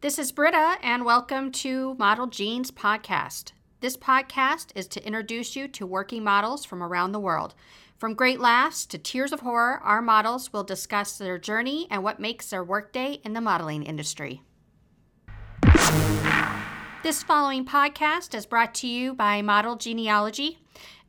This is Britta, and welcome to Model Genes Podcast. This podcast is to introduce you to working models from around the world. From great laughs to tears of horror, our models will discuss their journey and what makes their workday in the modeling industry. This following podcast is brought to you by Model Genealogy.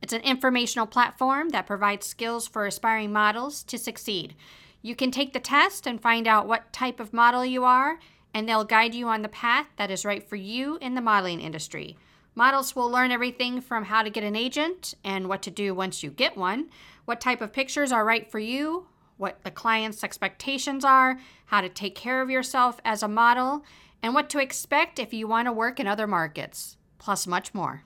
It's an informational platform that provides skills for aspiring models to succeed. You can take the test and find out what type of model you are, and they'll guide you on the path that is right for you in the modeling industry. Models will learn everything from how to get an agent and what to do once you get one, what type of pictures are right for you, what the client's expectations are, how to take care of yourself as a model, and what to expect if you want to work in other markets, plus much more.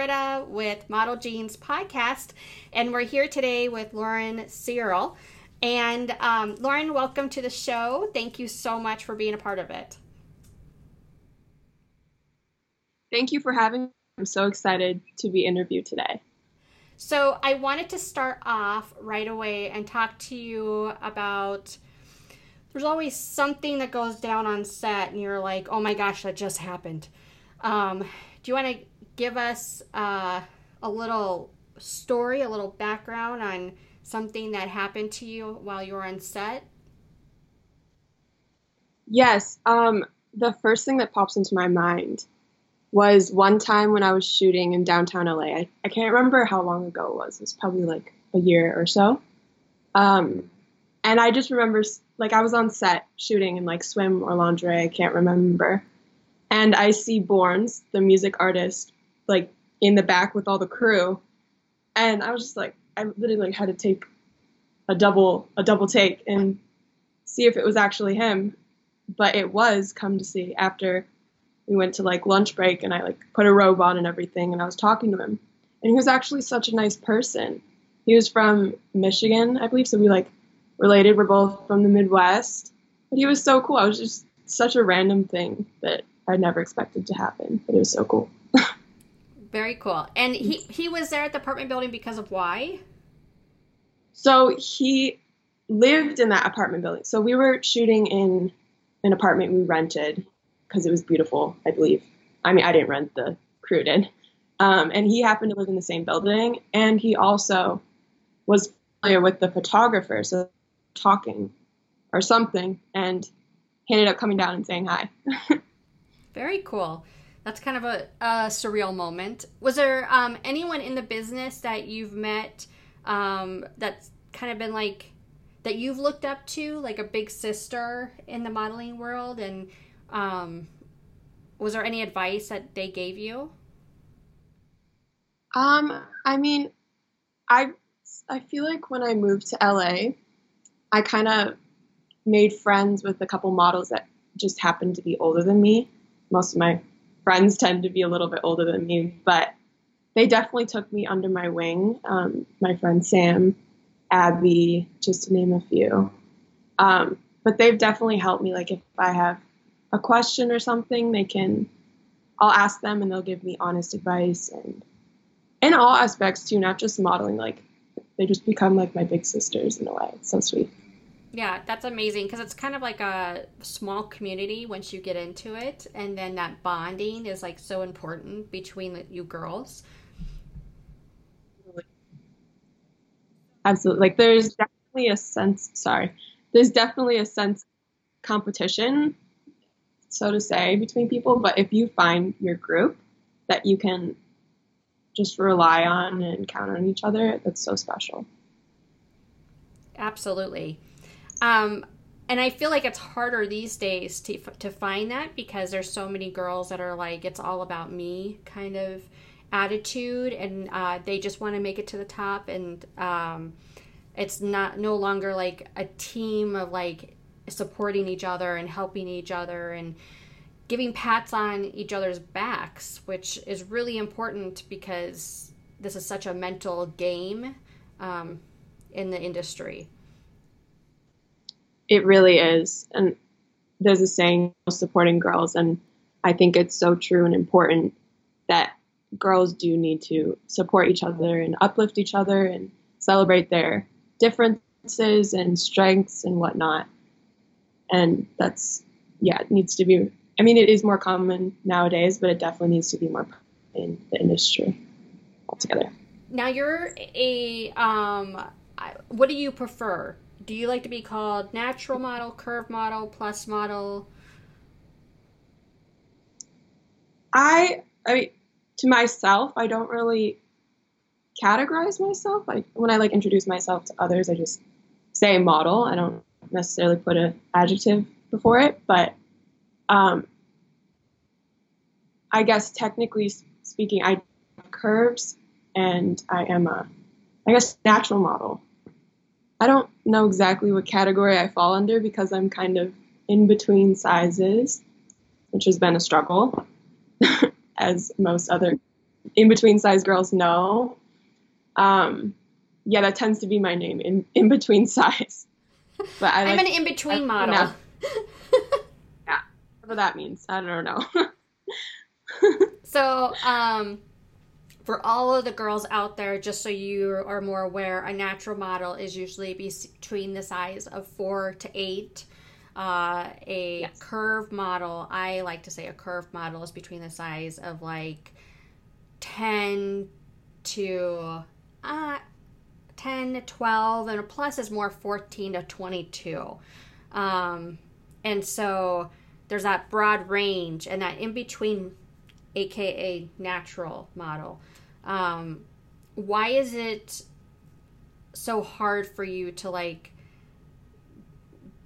Britta with Model Genes Podcast, and we're here today with Lauren Searle. And um, Lauren, welcome to the show. Thank you so much for being a part of it. Thank you for having me. I'm so excited to be interviewed today. So, I wanted to start off right away and talk to you about there's always something that goes down on set, and you're like, oh my gosh, that just happened. Um, do you want to give us uh, a little story, a little background on something that happened to you while you were on set? Yes. Um, the first thing that pops into my mind was one time when I was shooting in downtown LA. I, I can't remember how long ago it was. It was probably like a year or so. Um, and I just remember, like, I was on set shooting in like swim or lingerie. I can't remember. And I see Borns, the music artist, like in the back with all the crew. And I was just like, I literally like, had to take a double a double take and see if it was actually him. But it was come to see after we went to like lunch break and I like put a robe on and everything and I was talking to him. And he was actually such a nice person. He was from Michigan, I believe, so we like related. We're both from the Midwest. But he was so cool. I was just such a random thing that I never expected to happen. But it was so cool. Very cool. And he he was there at the apartment building because of why? So he lived in that apartment building. So we were shooting in an apartment we rented because it was beautiful, I believe. I mean, I didn't rent, the crew did. Um, and he happened to live in the same building. And he also was familiar with the photographer, so talking or something. And he ended up coming down and saying hi. Very cool. That's kind of a, a surreal moment. Was there um, anyone in the business that you've met um, that's kind of been like that you've looked up to, like a big sister in the modeling world? And um, was there any advice that they gave you? Um, I mean, I I feel like when I moved to LA, I kind of made friends with a couple models that just happened to be older than me. Most of my friends tend to be a little bit older than me, but they definitely took me under my wing. Um, my friend Sam, Abby, just to name a few. Um, but they've definitely helped me. Like if I have a question or something, they can. I'll ask them and they'll give me honest advice and in all aspects too, not just modeling. Like they just become like my big sisters in a way. It's so sweet. Yeah, that's amazing because it's kind of like a small community once you get into it, and then that bonding is like so important between you girls. Absolutely. Like there's definitely a sense, sorry, there's definitely a sense competition, so to say, between people. But if you find your group that you can just rely on and count on each other, that's so special. Absolutely. Um, and I feel like it's harder these days to, to find that because there's so many girls that are like, it's all about me kind of attitude. And uh, they just want to make it to the top and um, it's not no longer like a team of like supporting each other and helping each other and giving pats on each other's backs which is really important because this is such a mental game um, in the industry it really is and there's a saying supporting girls, and I think it's so true and important that girls do need to support each other and uplift each other and celebrate their differences and strengths and whatnot. And that's, yeah, it needs to be, I mean, it is more common nowadays, but it definitely needs to be more in the industry altogether. Now you're a, um, what do you prefer? Do you like to be called natural model, curve model, plus model? I, I mean, to myself, I don't really categorize myself. I, when I like introduce myself to others, I just say model. I don't necessarily put an adjective before it, but um, I guess technically speaking, I have curves and I am a, I guess, natural model. I don't know exactly what category I fall under because I'm kind of in between sizes, which has been a struggle. as most other in between size girls know. Um, yeah, that tends to be my name in in between size. But I am like, an in between model. yeah, whatever that means. I don't know. so, um, for all of the girls out there, just so you are more aware, a natural model is usually between the size of four to eight. Uh, a yes. curve model, I like to say a curve model is between the size of like 10 to uh, 10 to 12, and a plus is more 14 to 22. Um, and so there's that broad range and that in between, aka natural model. Um, why is it so hard for you to like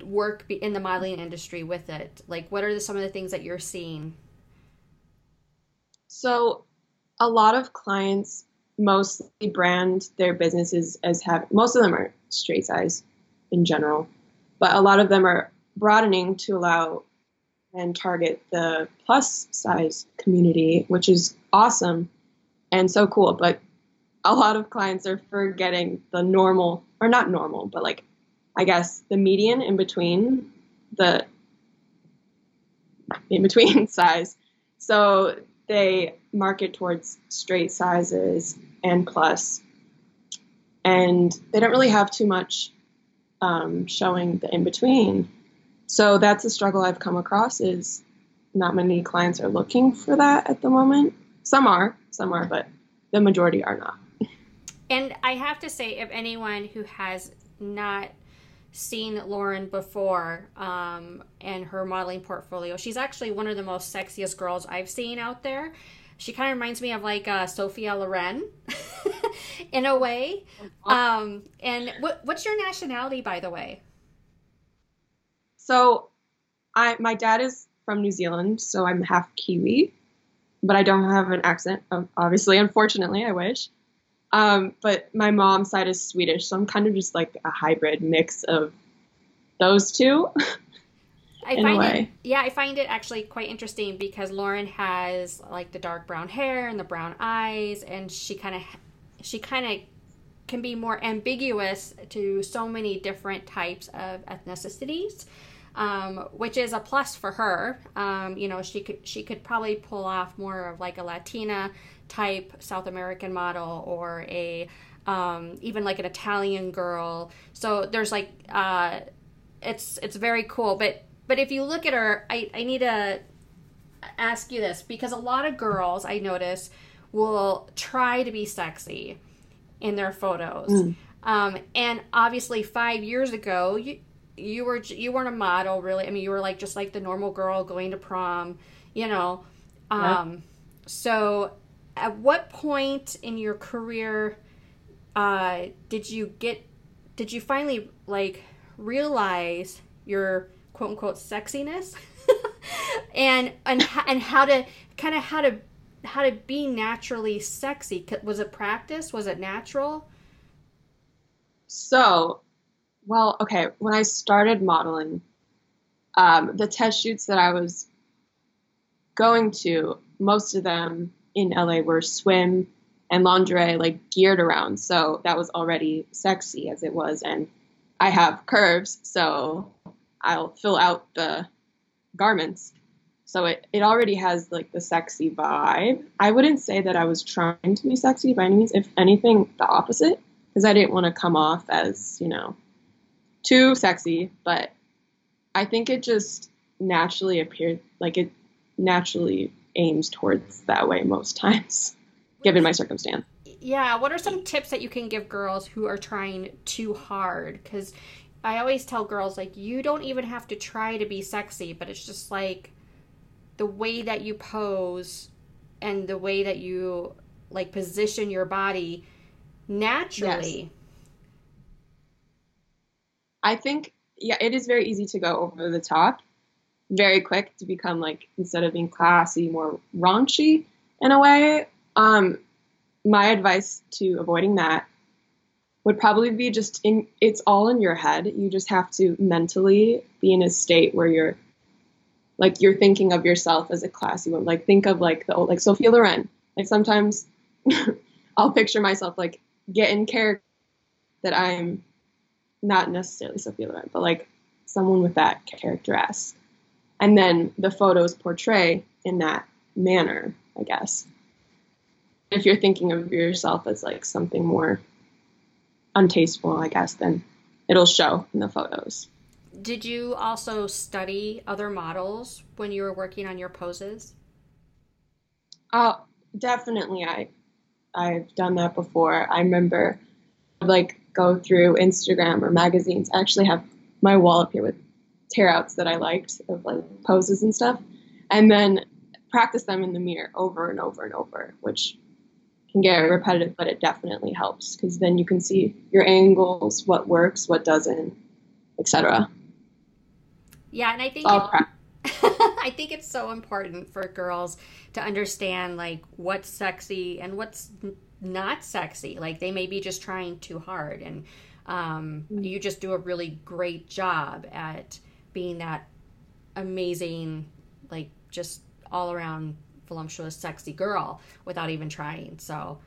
work in the modeling industry with it? Like, what are the, some of the things that you're seeing? So, a lot of clients mostly brand their businesses as have most of them are straight size in general, but a lot of them are broadening to allow and target the plus size community, which is awesome and so cool. But a lot of clients are forgetting the normal, or not normal, but like I guess, the median in between the in between size. So they market towards straight sizes and plus, and they don't really have too much um, showing the in between. So that's a struggle I've come across. Is not many clients are looking for that at the moment. Some are, some are, but the majority are not. And I have to say, if anyone who has not seen Lauren before um, and her modeling portfolio. She's actually one of the most sexiest girls I've seen out there. She kind of reminds me of like uh, Sophia Loren in a way. Um, and what, what's your nationality, by the way? So, I my dad is from New Zealand, so I'm half Kiwi, but I don't have an accent. Obviously, unfortunately, I wish. Um, but my mom's side is Swedish, so I'm kind of just like a hybrid mix of those two. I find it, yeah, I find it actually quite interesting because Lauren has like the dark brown hair and the brown eyes, and she kind of, she kind of can be more ambiguous to so many different types of ethnicities. Um, which is a plus for her. Um, you know, she could she could probably pull off more of like a Latina type South American model or a um, even like an Italian girl. So there's like uh, it's it's very cool. But but if you look at her, I, I need to ask you this because a lot of girls I notice will try to be sexy in their photos. Mm. Um, and obviously, five years ago, you you were you weren't a model really. I mean, you were like just like the normal girl going to prom, you know. Um, yeah. So at what point in your career uh, did you get did you finally like realize your quote unquote sexiness and and and how to kind of how to how to be naturally sexy was it practice was it natural so well okay when i started modeling um, the test shoots that i was going to most of them in LA were swim and lingerie like geared around. So that was already sexy as it was. And I have curves, so I'll fill out the garments. So it, it already has like the sexy vibe. I wouldn't say that I was trying to be sexy by any means. If anything, the opposite, because I didn't want to come off as, you know, too sexy. But I think it just naturally appeared like it naturally aims towards that way most times, given my circumstance. Yeah. What are some tips that you can give girls who are trying too hard? Because I always tell girls, like, you don't even have to try to be sexy, but it's just like the way that you pose and the way that you like position your body naturally. Yes. I think yeah, it is very easy to go over the top, very quick to become like instead of being classy, more raunchy in a way. Um, my advice to avoiding that would probably be just in it's all in your head. You just have to mentally be in a state where you're like you're thinking of yourself as a classy woman. Like think of like the old like Sophia Loren. Like sometimes I'll picture myself like get in character that I'm not necessarily Sophia Loren, but like someone with that characteristic. And then the photos portray in that manner, I guess. If you're thinking of yourself as like something more untasteful, I guess, then it'll show in the photos. Did you also study other models when you were working on your poses? Oh, definitely. I I've done that before. I remember like go through Instagram or magazines. I actually have my wall up here with tearouts that I liked of like poses and stuff, and then practice them in the mirror over and over and over, which can get repetitive, but it definitely helps because then you can see your angles, what works, what doesn't, etc. Yeah, and I think I think it's so important for girls to understand like what's sexy and what's not sexy. Like they may be just trying too hard, and um, mm-hmm. you just do a really great job at being that amazing, like just all around voluptuous, sexy girl without even trying. So,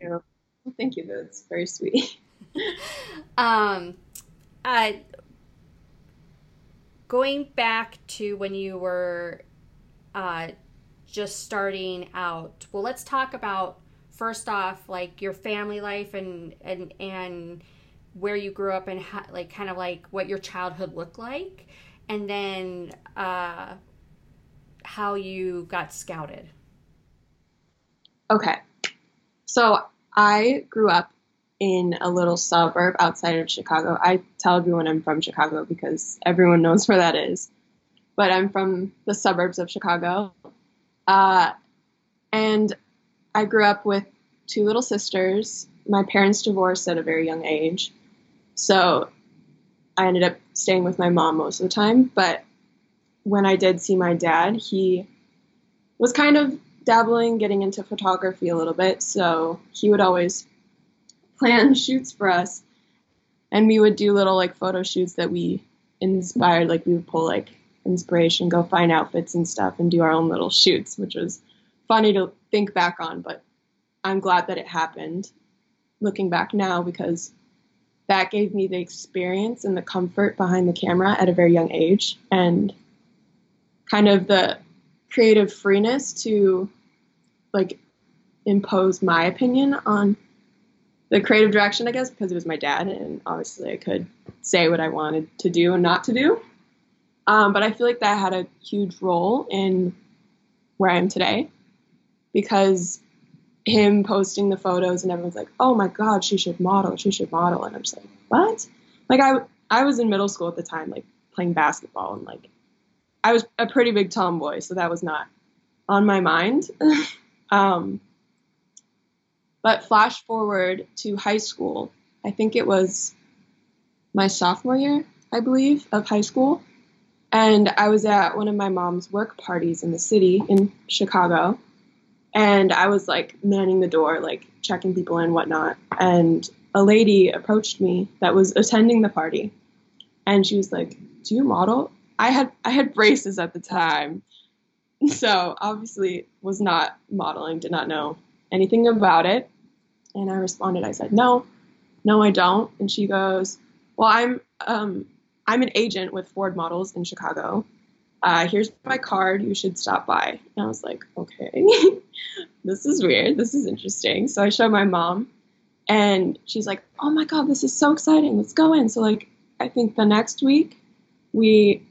yeah. Well, thank you. That's very sweet. um, uh, going back to when you were uh, just starting out. Well, let's talk about first off like your family life and and and where you grew up and how, like kind of like what your childhood looked like and then uh, how you got scouted. Okay. So i grew up in a little suburb outside of chicago. I tell everyone i'm from chicago because everyone knows where that is. But i'm from the suburbs of chicago. Uh, and I grew up with two little sisters. My parents divorced at a very young age. So I ended up staying with my mom most of the time. But when I did see my dad, he was kind of dabbling, getting into photography a little bit. So he would always plan shoots for us. And we would do little like photo shoots that we inspired. Like we would pull like inspiration, go find outfits and stuff, and do our own little shoots, which was funny to think back on, but I'm glad that it happened looking back now because that gave me the experience and the comfort behind the camera at a very young age and kind of the creative freeness to like impose my opinion on the creative direction, I guess, because it was my dad, and obviously I could say what I wanted to do and not to do. Um, but I feel like that had a huge role in where I am today because him posting the photos and everyone's like, "Oh my God, she should model. She should model." And I'm just like, "What?" Like I I was in middle school at the time, like playing basketball, and like I was a pretty big tomboy, so that was not on my mind. um, but flash forward to high school, I think it was my sophomore year, I believe, of high school. And I was at one of my mom's work parties in the city in Chicago and I was like manning the door, like checking people in, whatnot. And a lady approached me that was attending the party, and she was like, "Do you model?" I had I had braces at the time, so obviously was not modeling, did not know anything about it. And I responded, I said, "No, no, I don't." And she goes, "Well, I'm um, I'm an agent with Ford Models in Chicago, uh, here's my card. You should stop by. And I was like, okay, this is weird. This is interesting. So I showed my mom, and she's like, oh my God, this is so exciting. Let's go in. So, like, I think the next week, we,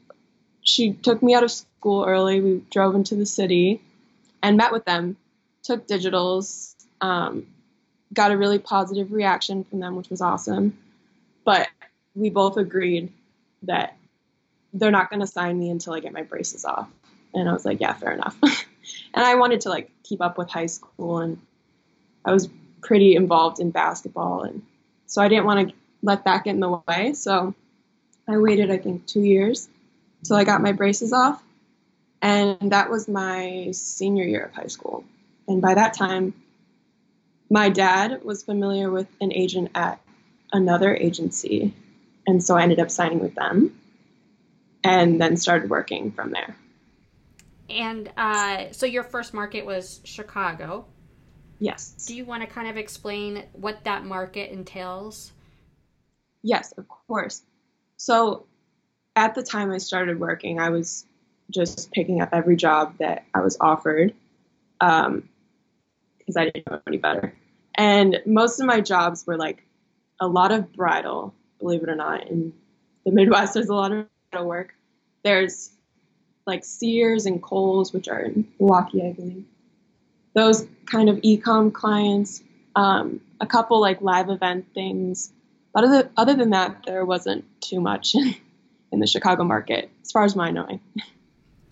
she took me out of school early. We drove into the city and met with them, took digitals, um, got a really positive reaction from them, which was awesome. But we both agreed that they're not going to sign me until I get my braces off. And I was like, yeah, fair enough. and I wanted to like keep up with high school and I was pretty involved in basketball and so I didn't want to let that get in the way. So I waited I think 2 years till I got my braces off. And that was my senior year of high school. And by that time my dad was familiar with an agent at another agency and so I ended up signing with them and then started working from there. And uh, so your first market was Chicago. Yes. Do you want to kind of explain what that market entails? Yes, of course. So at the time I started working, I was just picking up every job that I was offered because um, I didn't know any better. And most of my jobs were like a lot of bridal, believe it or not. In the Midwest, there's a lot of work. There's like Sears and Kohl's, which are in Milwaukee, I believe. Those kind of e-com clients, um, a couple like live event things. But other, other than that, there wasn't too much in the Chicago market, as far as my knowing.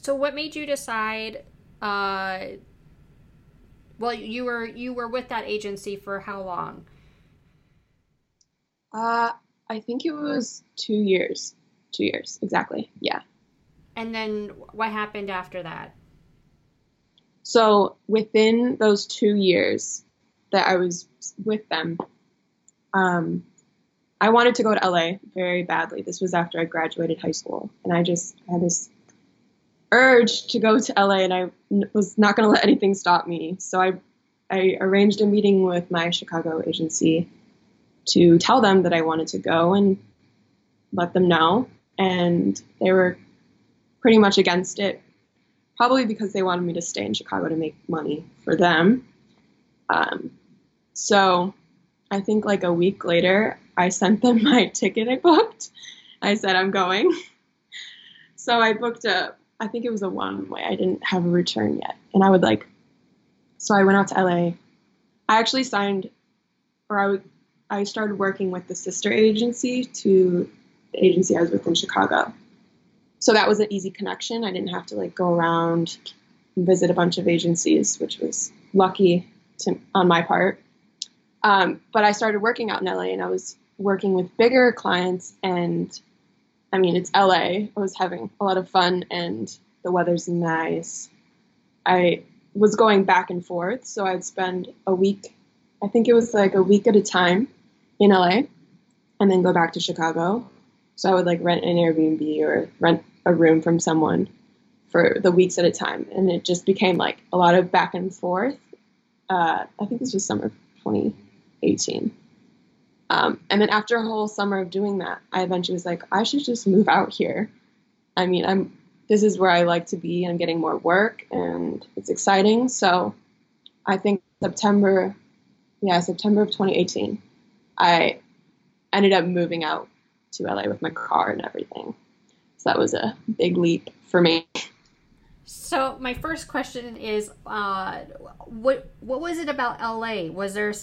So, what made you decide? Uh, well, you were you were with that agency for how long? Uh, I think it was two years two years exactly. Yeah. And then what happened after that? So within those two years that I was with them, um, I wanted to go to LA very badly. This was after I graduated high school, and I just had this urge to go to LA, and I was not going to let anything stop me. So I, I arranged a meeting with my Chicago agency to tell them that I wanted to go and let them know and they were pretty much against it, probably because they wanted me to stay in Chicago to make money for them. Um, so I think like a week later, I sent them my ticket I booked. I said, I'm going. So I booked a, I think it was a one way. I didn't have a return yet. And I would like, so I went out to LA. I actually signed, or I would, I started working with the sister agency to agency I was with in Chicago. So that was an easy connection. I didn't have to like go around and visit a bunch of agencies, which was lucky to, on my part. Um, but I started working out in LA and I was working with bigger clients and I mean, it's LA. I was having a lot of fun and the weather's nice. I was going back and forth, so I'd spend a week, I think it was like a week at a time in LA, and then go back to Chicago. So I would like rent an Airbnb or rent a room from someone for the weeks at a time. And it just became like a lot of back and forth. Uh, I think this was summer 2018. Um, and then after a whole summer of doing that, I eventually was like, I should just move out here. I mean, I'm this is where I like to be. I'm getting more work and it's exciting. So I think September, yeah, September of 2018, I ended up moving out to LA with my car and everything. So that was a big leap for me. So my first question is, uh, what what was it about LA? Was there,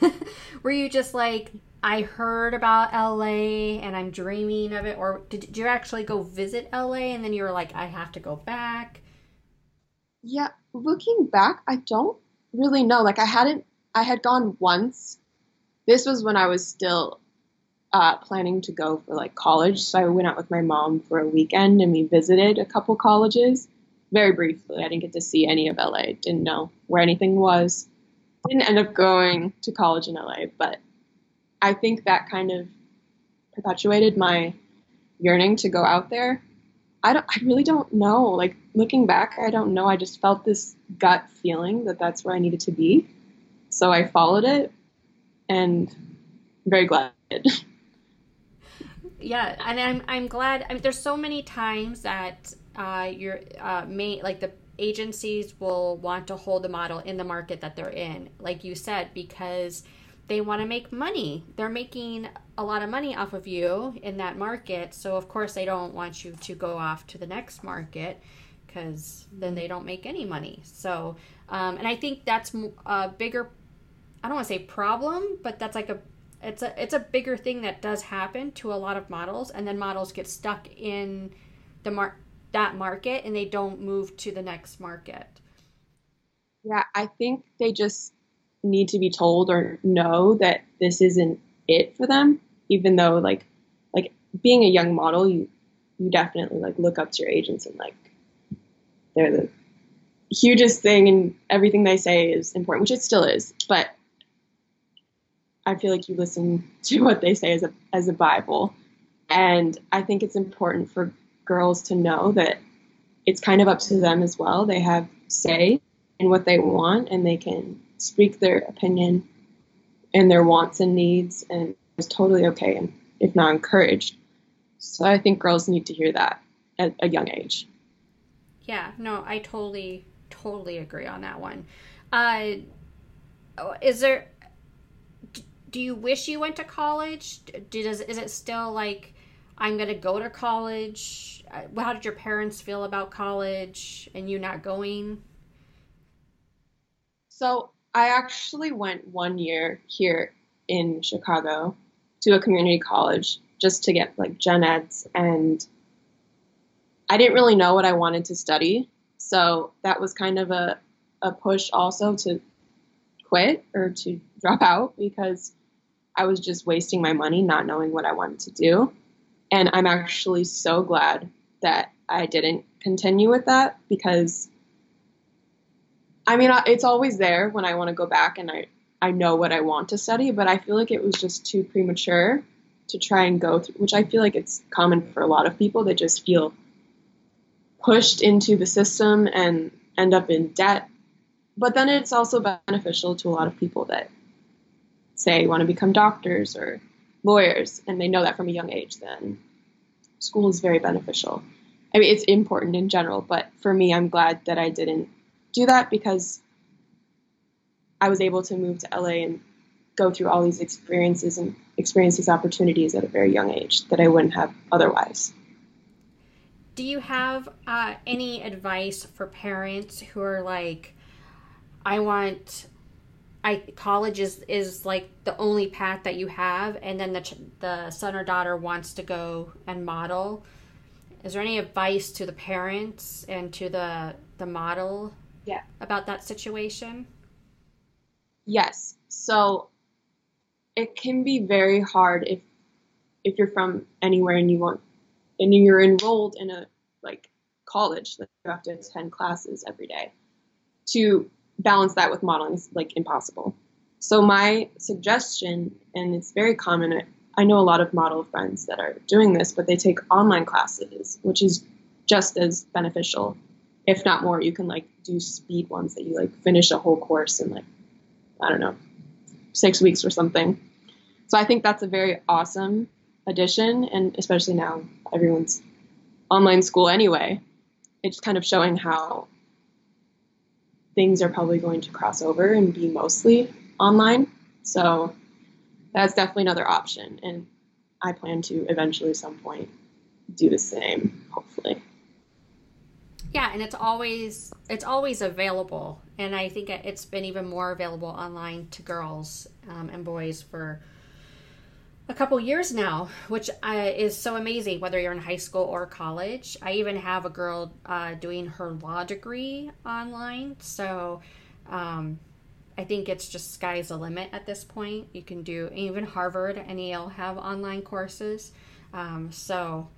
were you just like, I heard about LA and I'm dreaming of it, or did, did you actually go visit LA and then you were like, I have to go back? Yeah, looking back, I don't really know. Like I hadn't, I had gone once. This was when I was still uh, planning to go for like college. So I went out with my mom for a weekend and we visited a couple colleges very briefly. I didn't get to see any of LA, didn't know where anything was. Didn't end up going to college in LA, but I think that kind of perpetuated my yearning to go out there. I don't, I really don't know. Like looking back, I don't know. I just felt this gut feeling that that's where I needed to be. So I followed it and I'm very glad yeah and i'm i'm glad i mean there's so many times that uh, your uh, main like the agencies will want to hold the model in the market that they're in, like you said, because they want to make money. They're making a lot of money off of you in that market, so of course they don't want you to go off to the next market because then they don't make any money. So, um, and I think that's a bigger, I don't want to say problem, but that's like a it's a it's a bigger thing that does happen to a lot of models, and then models get stuck in the mar- that market and they don't move to the next market. Yeah, I think they just need to be told or know that this isn't it for them, even though like like being a young model, you you definitely like look up to your agents and like they're the hugest thing and everything they say is important, which it still is. But I feel like you listen to what they say as a as a Bible. And I think it's important for girls to know that it's kind of up to them as well. They have say in what they want and they can speak their opinion and their wants and needs and it's totally okay and if not encouraged. So I think girls need to hear that at a young age. Yeah, no, I totally totally agree on that one. Uh is there do you wish you went to college? Does is it still like I'm going to go to college? Uh, how did your parents feel about college and you not going? So, I actually went one year here in Chicago to a community college just to get like gen eds and I didn't really know what I wanted to study. So that was kind of a, a push also to quit or to drop out because I was just wasting my money not knowing what I wanted to do. And I'm actually so glad that I didn't continue with that because I mean, it's always there when I want to go back and I, I know what I want to study, but I feel like it was just too premature to try and go through, which I feel like it's common for a lot of people that just feel pushed into the system and end up in debt. But then it's also beneficial to a lot of people that say want to become doctors or lawyers and they know that from a young age, then school is very beneficial. I mean, it's important in general, but for me, I'm glad that I didn't do that because I was able to move to LA and go through all these experiences and experience these opportunities at a very young age that I wouldn't have otherwise. Do you have uh, any advice for parents who are like, I want I college is is like the only path that you have, and then the the son or daughter wants to go and model. Is there any advice to the parents and to the the model? Yeah. About that situation. Yes. So it can be very hard if if you're from anywhere and you want and you're enrolled in a like college that you have to attend classes every day to balance that with modeling is like impossible. So my suggestion, and it's very common, I know a lot of model friends that are doing this, but they take online classes, which is just as beneficial, if not more. You can like do speed ones that you like finish a whole course in like, I don't know, six weeks or something. So I think that's a very awesome addition, and especially now everyone's online school anyway. It's kind of showing how things are probably going to cross over and be mostly online. So that's definitely another option. And I plan to eventually, some point, do the same, hopefully. Yeah, and it's always it's always available, and I think it's been even more available online to girls um, and boys for a couple years now, which uh, is so amazing, whether you're in high school or college. I even have a girl uh, doing her law degree online. So um, I think it's just sky's the limit at this point. You can do even Harvard and Yale have online courses. Um, so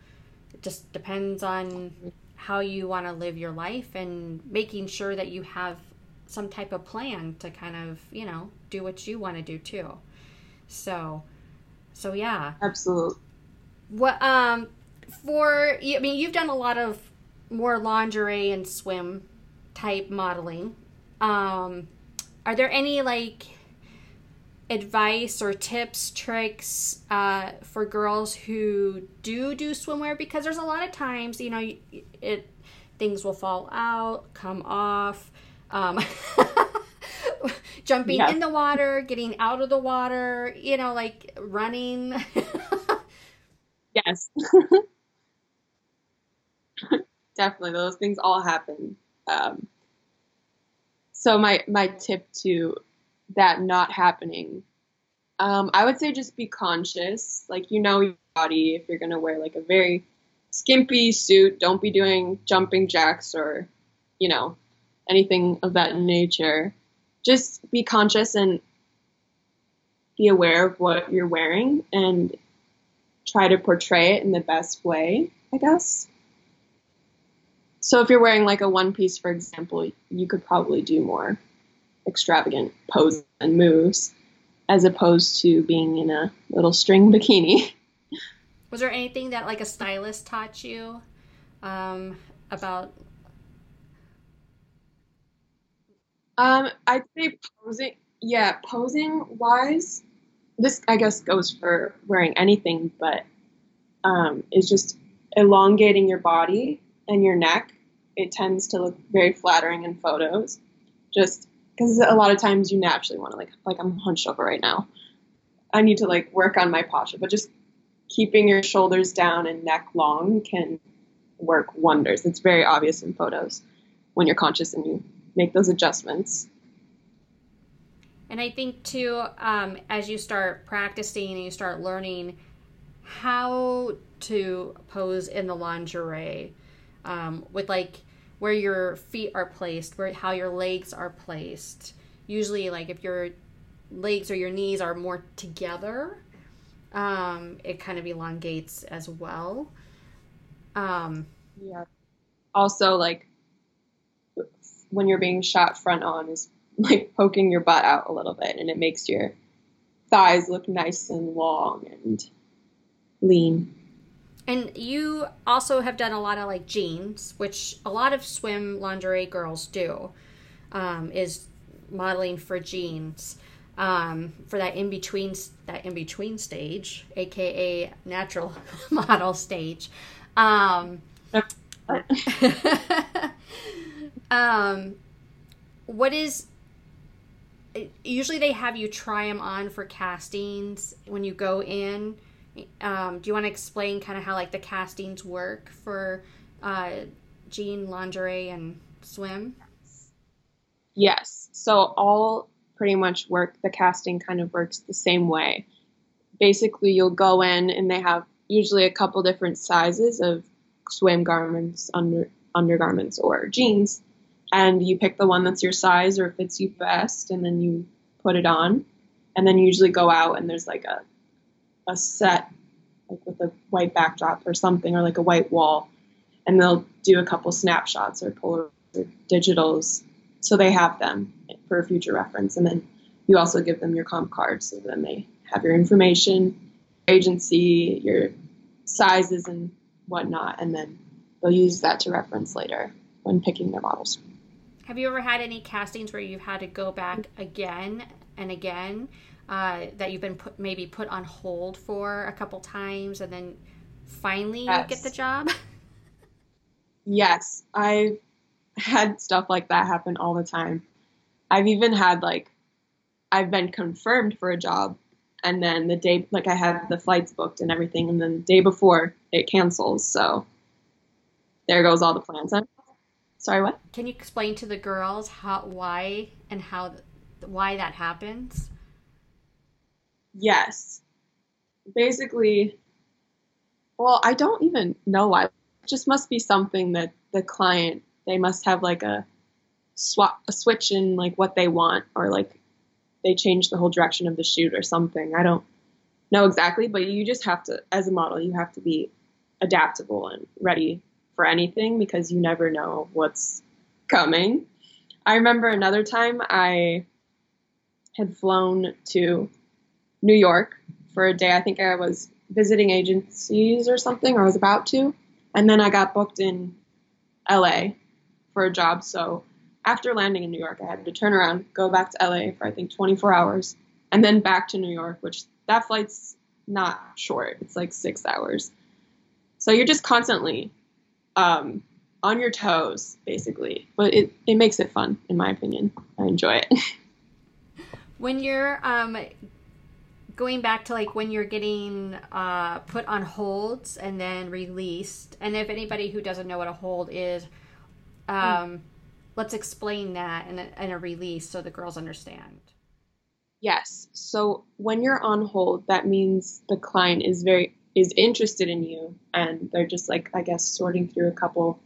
it just depends on how you want to live your life and making sure that you have some type of plan to kind of, you know, do what you want to do too. So, so yeah. Absolutely. What um for I mean you've done a lot of more lingerie and swim type modeling. Um are there any like advice or tips, tricks uh, for girls who do do swimwear? Because there's a lot of times, you know, it things will fall out, come off. Um, jumping in the water, getting out of the water, you know, like running. yes. Definitely, those things all happen. Um, so my my tip to that not happening, um, I would say just be conscious. Like you know your body. If you're gonna wear like a very skimpy suit, don't be doing jumping jacks or, you know, anything of that nature. Just be conscious and be aware of what you're wearing and try to portray it in the best way, I guess. So if you're wearing like a one piece, for example, you could probably do more extravagant poses and moves as opposed to being in a little string bikini. Was there anything that like a stylist taught you um, about? Um, I'd say posing. Yeah, posing wise, this I guess goes for wearing anything, but um, is just elongating your body and your neck. It tends to look very flattering in photos, just because a lot of times you naturally want to like like I'm hunched over right now. I need to like work on my posture, but just keeping your shoulders down and neck long can work wonders. It's very obvious in photos when you're conscious and you make those adjustments. And I think too, um, as you start practicing and you start learning how to pose in the lingerie, um, with like where your feet are placed, where how your legs are placed. Usually, like if your legs or your knees are more together, um, it kind of elongates as well. Um, yeah. Also, like when you're being shot front on, is like poking your butt out a little bit, and it makes your thighs look nice and long and lean. And you also have done a lot of like jeans, which a lot of swim lingerie girls do, um, is modeling for jeans um, for that in between that in between stage, aka natural model stage. Um, um, what is usually they have you try them on for castings when you go in. Um, do you want to explain kind of how like the castings work for uh, jean lingerie and swim? Yes. So all pretty much work, the casting kind of works the same way. Basically, you'll go in and they have usually a couple different sizes of swim garments, under undergarments, or jeans, and you pick the one that's your size or fits you best, and then you put it on, and then you usually go out and there's like a a set like with a white backdrop or something, or like a white wall, and they'll do a couple snapshots or Polaroid or digitals so they have them for future reference. And then you also give them your comp card so then they have your information, agency, your sizes and whatnot, and then they'll use that to reference later when picking their models. Have you ever had any castings where you've had to go back again and again uh, that you've been put, maybe put on hold for a couple times and then finally yes. you get the job? yes, I've had stuff like that happen all the time. I've even had like I've been confirmed for a job and then the day like I had the flights booked and everything and then the day before it cancels. So there goes all the plans. I'm, sorry, what? Can you explain to the girls how why and how why that happens? Yes. Basically well, I don't even know why. It just must be something that the client they must have like a swap a switch in like what they want or like they change the whole direction of the shoot or something. I don't know exactly, but you just have to as a model, you have to be adaptable and ready for anything because you never know what's coming. I remember another time I had flown to New York for a day. I think I was visiting agencies or something, or I was about to. And then I got booked in LA for a job. So after landing in New York, I had to turn around, go back to LA for I think 24 hours, and then back to New York, which that flight's not short. It's like six hours. So you're just constantly um, on your toes, basically. But it, it makes it fun, in my opinion. I enjoy it. when you're um, going back to like when you're getting uh, put on holds and then released, and if anybody who doesn't know what a hold is, um, mm. let's explain that in a, in a release so the girls understand. Yes. So when you're on hold, that means the client is very is interested in you and they're just like I guess sorting through a couple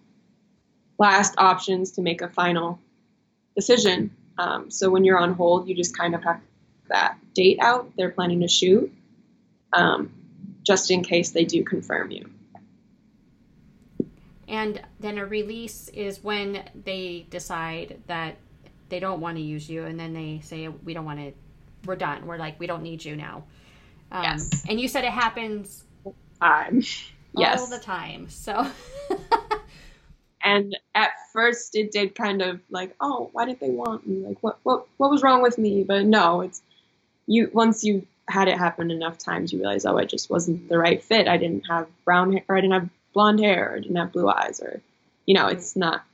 last options to make a final decision. Um, so when you're on hold, you just kind of have that date out they're planning to shoot, um, just in case they do confirm you. And then a release is when they decide that they don't want to use you, and then they say we don't want to. We're done. We're like we don't need you now. Um, yes. And you said it happens time. Yes. All the time. So. and at first it did kind of like, oh, why did they want me? Like, what, what, what was wrong with me? But no, it's you. Once you had it happen enough times, you realize, oh, I just wasn't the right fit. I didn't have brown hair, or I didn't have blonde hair, or I didn't have blue eyes, or, you know, it's not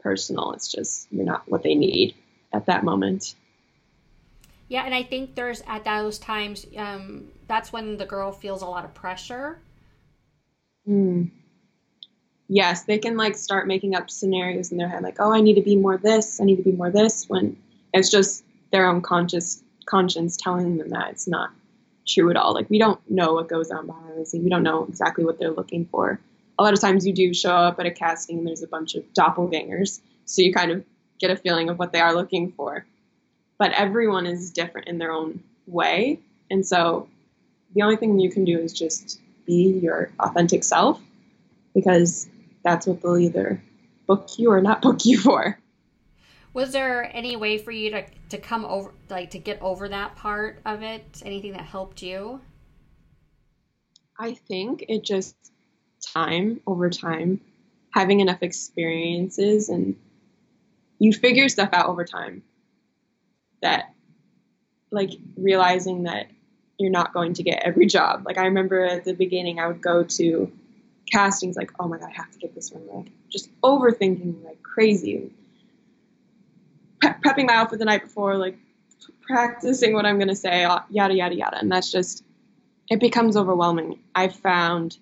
personal. It's just you're not what they need at that moment. Yeah, and I think there's at those times, um, that's when the girl feels a lot of pressure Mm. Yes, they can like start making up scenarios in their head, like, "Oh, I need to be more this. I need to be more this." When it's just their own conscious conscience telling them that it's not true at all. Like we don't know what goes on behind the scenes. We don't know exactly what they're looking for. A lot of times, you do show up at a casting and there's a bunch of doppelgangers, so you kind of get a feeling of what they are looking for. But everyone is different in their own way, and so the only thing you can do is just be your authentic self because that's what they'll either book you or not book you for. Was there any way for you to, to come over, like to get over that part of it? Anything that helped you? I think it just time over time, having enough experiences, and you figure stuff out over time. That, like, realizing that you're not going to get every job. Like I remember at the beginning, I would go to castings like, oh my god, I have to get this one. Like just overthinking like crazy, Pre- prepping my outfit the night before, like practicing what I'm gonna say, uh, yada yada yada, and that's just it becomes overwhelming. I found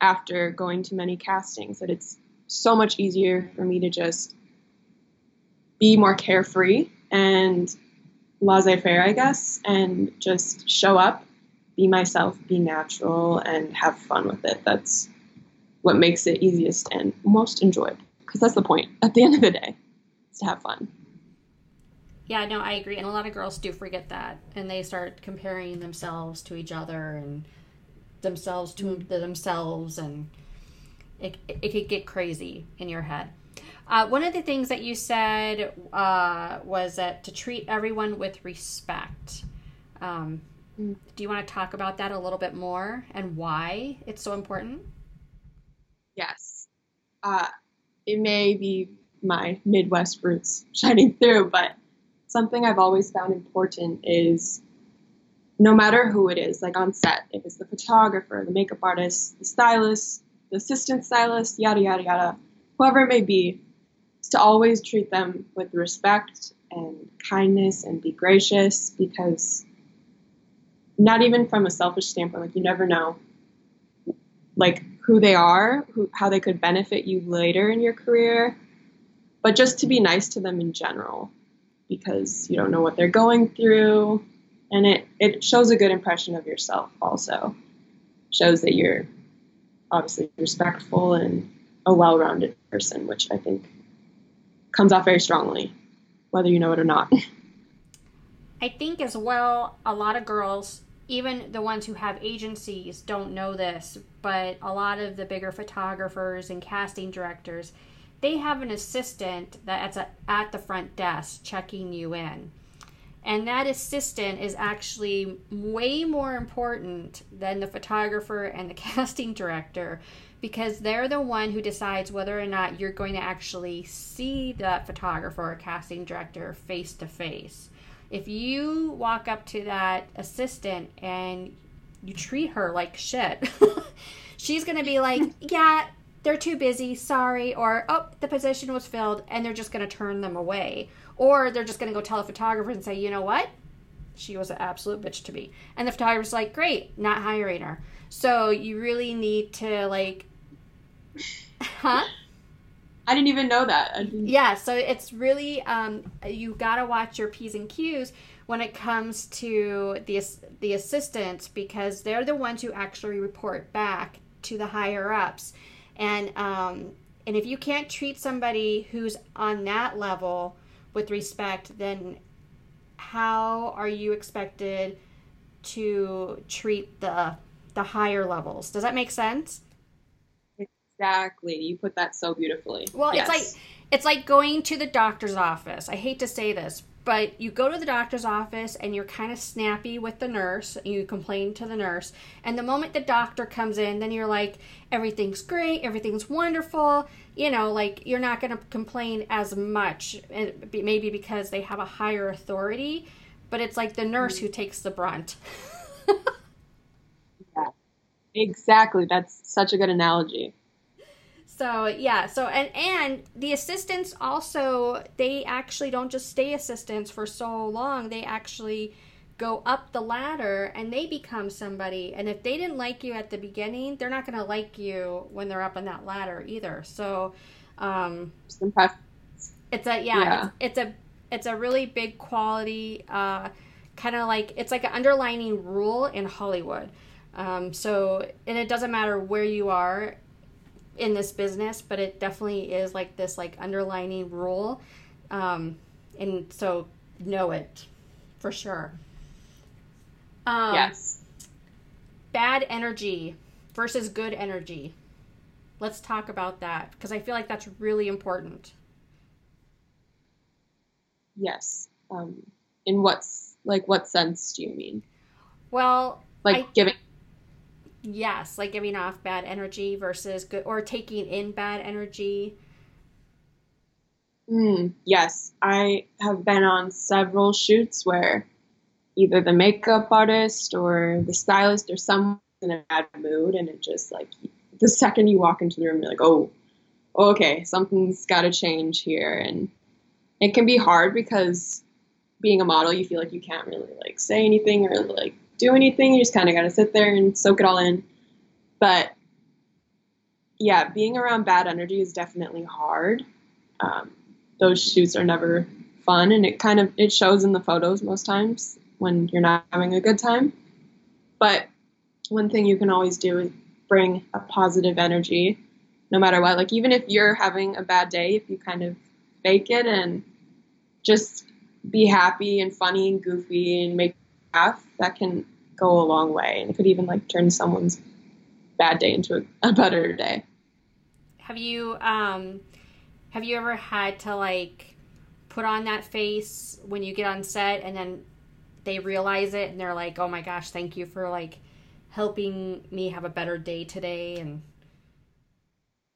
after going to many castings that it's so much easier for me to just be more carefree and laissez faire, I guess, and just show up, be myself, be natural, and have fun with it. That's what makes it easiest and most enjoyable. Because that's the point at the end of the day, is to have fun. Yeah, no, I agree. And a lot of girls do forget that. And they start comparing themselves to each other and themselves to mm-hmm. themselves. And it, it, it could get crazy in your head. Uh, one of the things that you said uh, was that to treat everyone with respect. Um, mm. do you want to talk about that a little bit more and why it's so important? Yes. Uh, it may be my Midwest roots shining through, but something I've always found important is no matter who it is, like on set, if it's the photographer, the makeup artist, the stylist, the assistant stylist, yada, yada, yada, whoever it may be, to always treat them with respect and kindness and be gracious because not even from a selfish standpoint, like you never know like who they are, who, how they could benefit you later in your career, but just to be nice to them in general because you don't know what they're going through and it, it shows a good impression of yourself also. Shows that you're obviously respectful and a well-rounded person which i think comes off very strongly, whether you know it or not. I think as well, a lot of girls, even the ones who have agencies, don't know this, but a lot of the bigger photographers and casting directors, they have an assistant that's at the front desk checking you in. And that assistant is actually way more important than the photographer and the casting director because they're the one who decides whether or not you're going to actually see that photographer or casting director face to face. if you walk up to that assistant and you treat her like shit, she's going to be like, yeah, they're too busy, sorry, or oh, the position was filled, and they're just going to turn them away. Or they're just going to go tell a photographer and say, you know what? She was an absolute bitch to me. And the photographer's like, great, not hiring her. So you really need to, like, huh? I didn't even know that. Yeah, so it's really, um, you got to watch your P's and Q's when it comes to the, the assistants because they're the ones who actually report back to the higher ups and um, and if you can't treat somebody who's on that level with respect, then how are you expected to treat the the higher levels? Does that make sense? Exactly. You put that so beautifully. Well, yes. it's like it's like going to the doctor's office. I hate to say this, but you go to the doctor's office and you're kind of snappy with the nurse you complain to the nurse and the moment the doctor comes in then you're like everything's great everything's wonderful you know like you're not going to complain as much eh, maybe because they have a higher authority but it's like the nurse who takes the brunt yeah exactly that's such a good analogy so yeah, so and and the assistants also they actually don't just stay assistants for so long. They actually go up the ladder and they become somebody. And if they didn't like you at the beginning, they're not going to like you when they're up on that ladder either. So um it's a yeah, yeah. It's, it's, a it's a really big quality uh kind of like it's like an underlining rule in Hollywood. Um, so and it doesn't matter where you are in this business, but it definitely is like this like underlining rule. Um, and so know it for sure. Um, yes. Bad energy versus good energy. Let's talk about that because I feel like that's really important. Yes. Um, in what's like what sense do you mean? Well, like I, giving Yes, like giving off bad energy versus good, or taking in bad energy. Mm, yes, I have been on several shoots where either the makeup artist or the stylist or someone in a bad mood, and it just like the second you walk into the room, you're like, oh, okay, something's got to change here, and it can be hard because being a model, you feel like you can't really like say anything or like do anything. You just kind of got to sit there and soak it all in. But yeah, being around bad energy is definitely hard. Um, those shoots are never fun, and it kind of it shows in the photos most times when you're not having a good time. But one thing you can always do is bring a positive energy, no matter what. Like even if you're having a bad day, if you kind of fake it and just be happy and funny and goofy and make that can go a long way, and it could even like turn someone's bad day into a, a better day. Have you um, have you ever had to like put on that face when you get on set, and then they realize it, and they're like, "Oh my gosh, thank you for like helping me have a better day today," and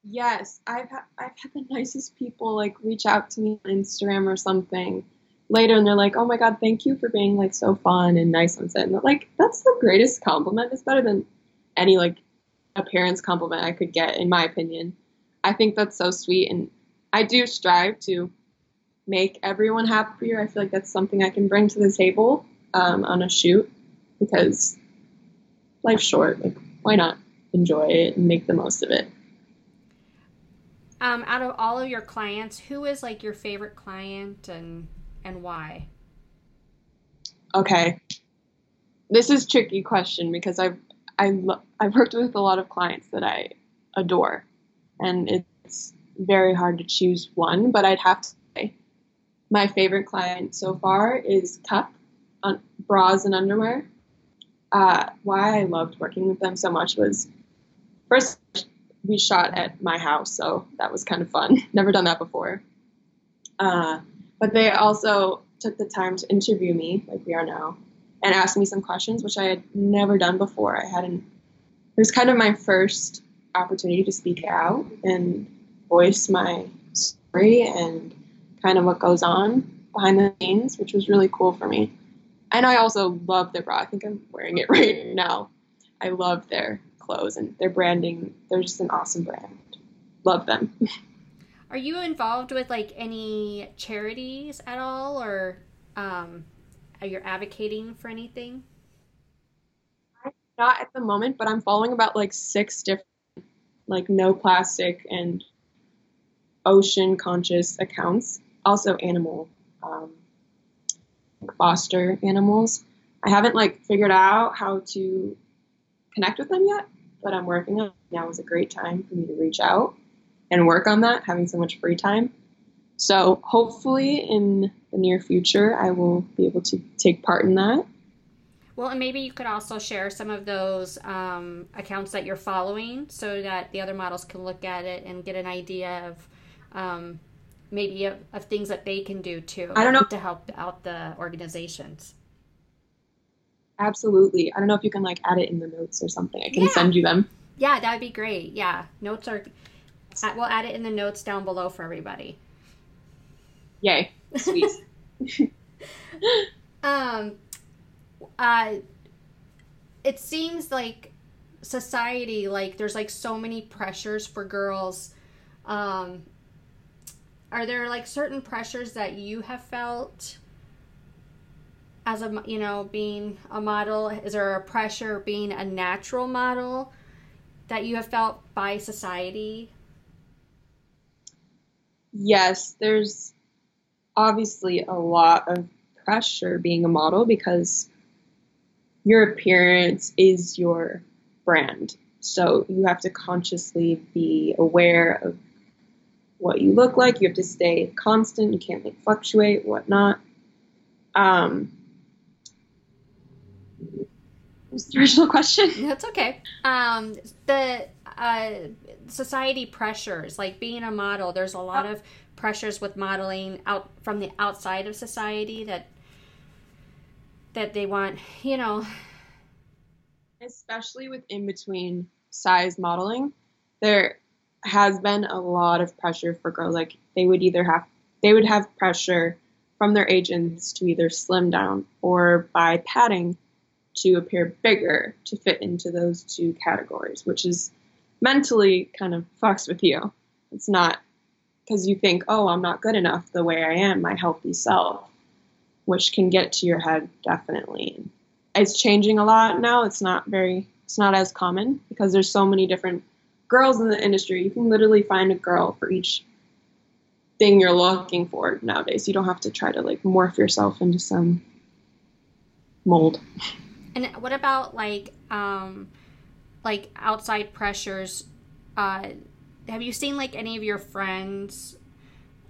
Yes, I've ha- I've had the nicest people like reach out to me on Instagram or something later and they're like, "Oh my god, thank you for being like so fun and nice on set." And like that's the greatest compliment. It's better than any like appearance compliment I could get, in my opinion. I think that's so sweet, and I do strive to make everyone happier. I feel like that's something I can bring to the table um, on a shoot because life's short. Like, why not enjoy it and make the most of it? Um, out of all of your clients, who is like your favorite client and and why? Okay. This is tricky question because I've I lo- I've worked with a lot of clients that I adore, and it's very hard to choose one. But I'd have to say my favorite client so far is Cuup on bras and underwear. Uh, why I loved working with them so much was first we shot at my house, so that was kind of fun. Never done that before. Uh, but they also took the time to interview me, like we are now, and ask me some questions, which I had never done before. I hadn't. It was kind of my first opportunity to speak out and voice my story and kind of what goes on. behind the scenes, which was really cool for me. And I also love their bra. I think I'm wearing it right now. I love their clothes and their branding. They're just an awesome brand. Love them. Are you involved with like any charities at all, or um, are you advocating for anything? Not at the moment, but I'm following about like six different, like no plastic and ocean conscious accounts. Also, animal um, foster animals. I haven't like figured out how to connect with them yet, but I'm working on it. Now is a great time for me to reach out and work on that, having so much free time. So hopefully in the near future, I will be able to take part in that. Well, and maybe you could also share some of those um, accounts that you're following so that the other models can look at it and get an idea of um, maybe of, of, things that they can do too. I don't know to help out the organizations. Absolutely. I don't know if you can like add it in the notes or something. I can yeah. send you them. Yeah, that would be great. Yeah, notes are We'll add it in the notes down below for everybody. Yay! Sweet. um, uh, it seems like society, like there's like so many pressures for girls. Um, are there like certain pressures that you have felt? as a you know being a model is there a pressure being a natural model that you have felt by society yes, there's obviously a lot of pressure being a model because your appearance is your brand. So you have to consciously be aware of what you look like. You have to stay constant. You can't like fluctuate, whatnot. Um, was the original question? That's okay. Um, the uh, society pressures, like being a model. There's a lot of pressures with modeling out from the outside of society that that they want, you know. Especially with in between size modeling, there has been a lot of pressure for girls. Like they would either have they would have pressure from their agents to either slim down or buy padding to appear bigger to fit into those two categories, which is mentally kind of fucks with you. It's not because you think, oh, I'm not good enough the way I am, my healthy self, which can get to your head definitely. It's changing a lot now. It's not very, it's not as common because there's so many different girls in the industry. You can literally find a girl for each thing you're looking for nowadays. You don't have to try to like morph yourself into some mold. And what about like, um, like outside pressures uh, have you seen like any of your friends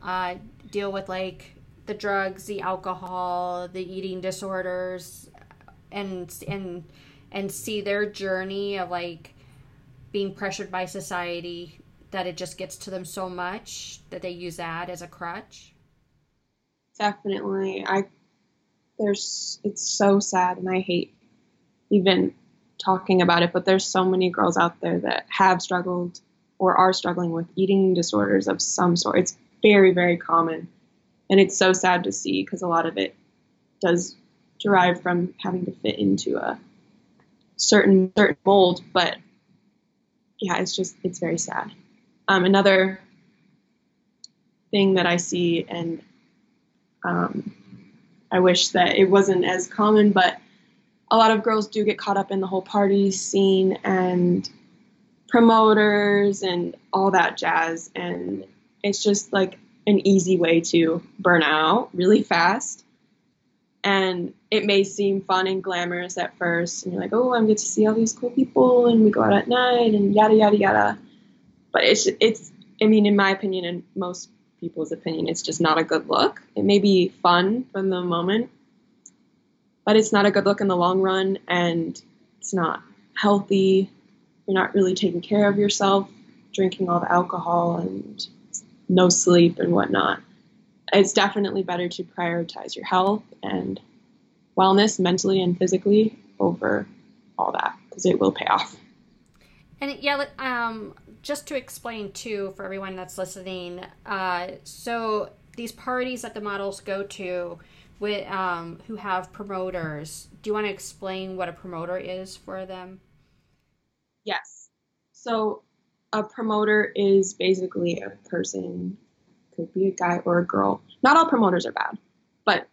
uh, deal with like the drugs the alcohol the eating disorders and and and see their journey of like being pressured by society that it just gets to them so much that they use that as a crutch? Definitely. I there's it's so sad and i hate even talking about it, but there's so many girls out there that have struggled or are struggling with eating disorders of some sort. It's very, very common. And it's so sad to see because a lot of it does derive from having to fit into a certain certain mold. But yeah, it's just it's very sad. Um, another thing that I see, and um, I wish that it wasn't as common, but a lot of girls do get caught up in the whole party scene and promoters and all that jazz. And it's just like an easy way to burn out really fast. And it may seem fun and glamorous at first. And you're like, oh, I'm get to see all these cool people and we go out at night and yada, yada, yada. But it's, it's, I mean, in my opinion, and most people's opinion, it's just not a good look. It may be fun for the moment, but it's not a good look in the long run and it's not healthy. You're not really taking care of yourself, drinking all the alcohol and no sleep and whatnot. It's definitely better to prioritize your health and wellness mentally and physically over all that because it will pay off. And yeah, um, just to explain too for everyone that's listening, uh, so these parties that the models go to with um, who have promoters. Do you want to explain what a promoter is for them? Yes. So a promoter is basically a person, could be a guy or a girl. Not all promoters are bad, but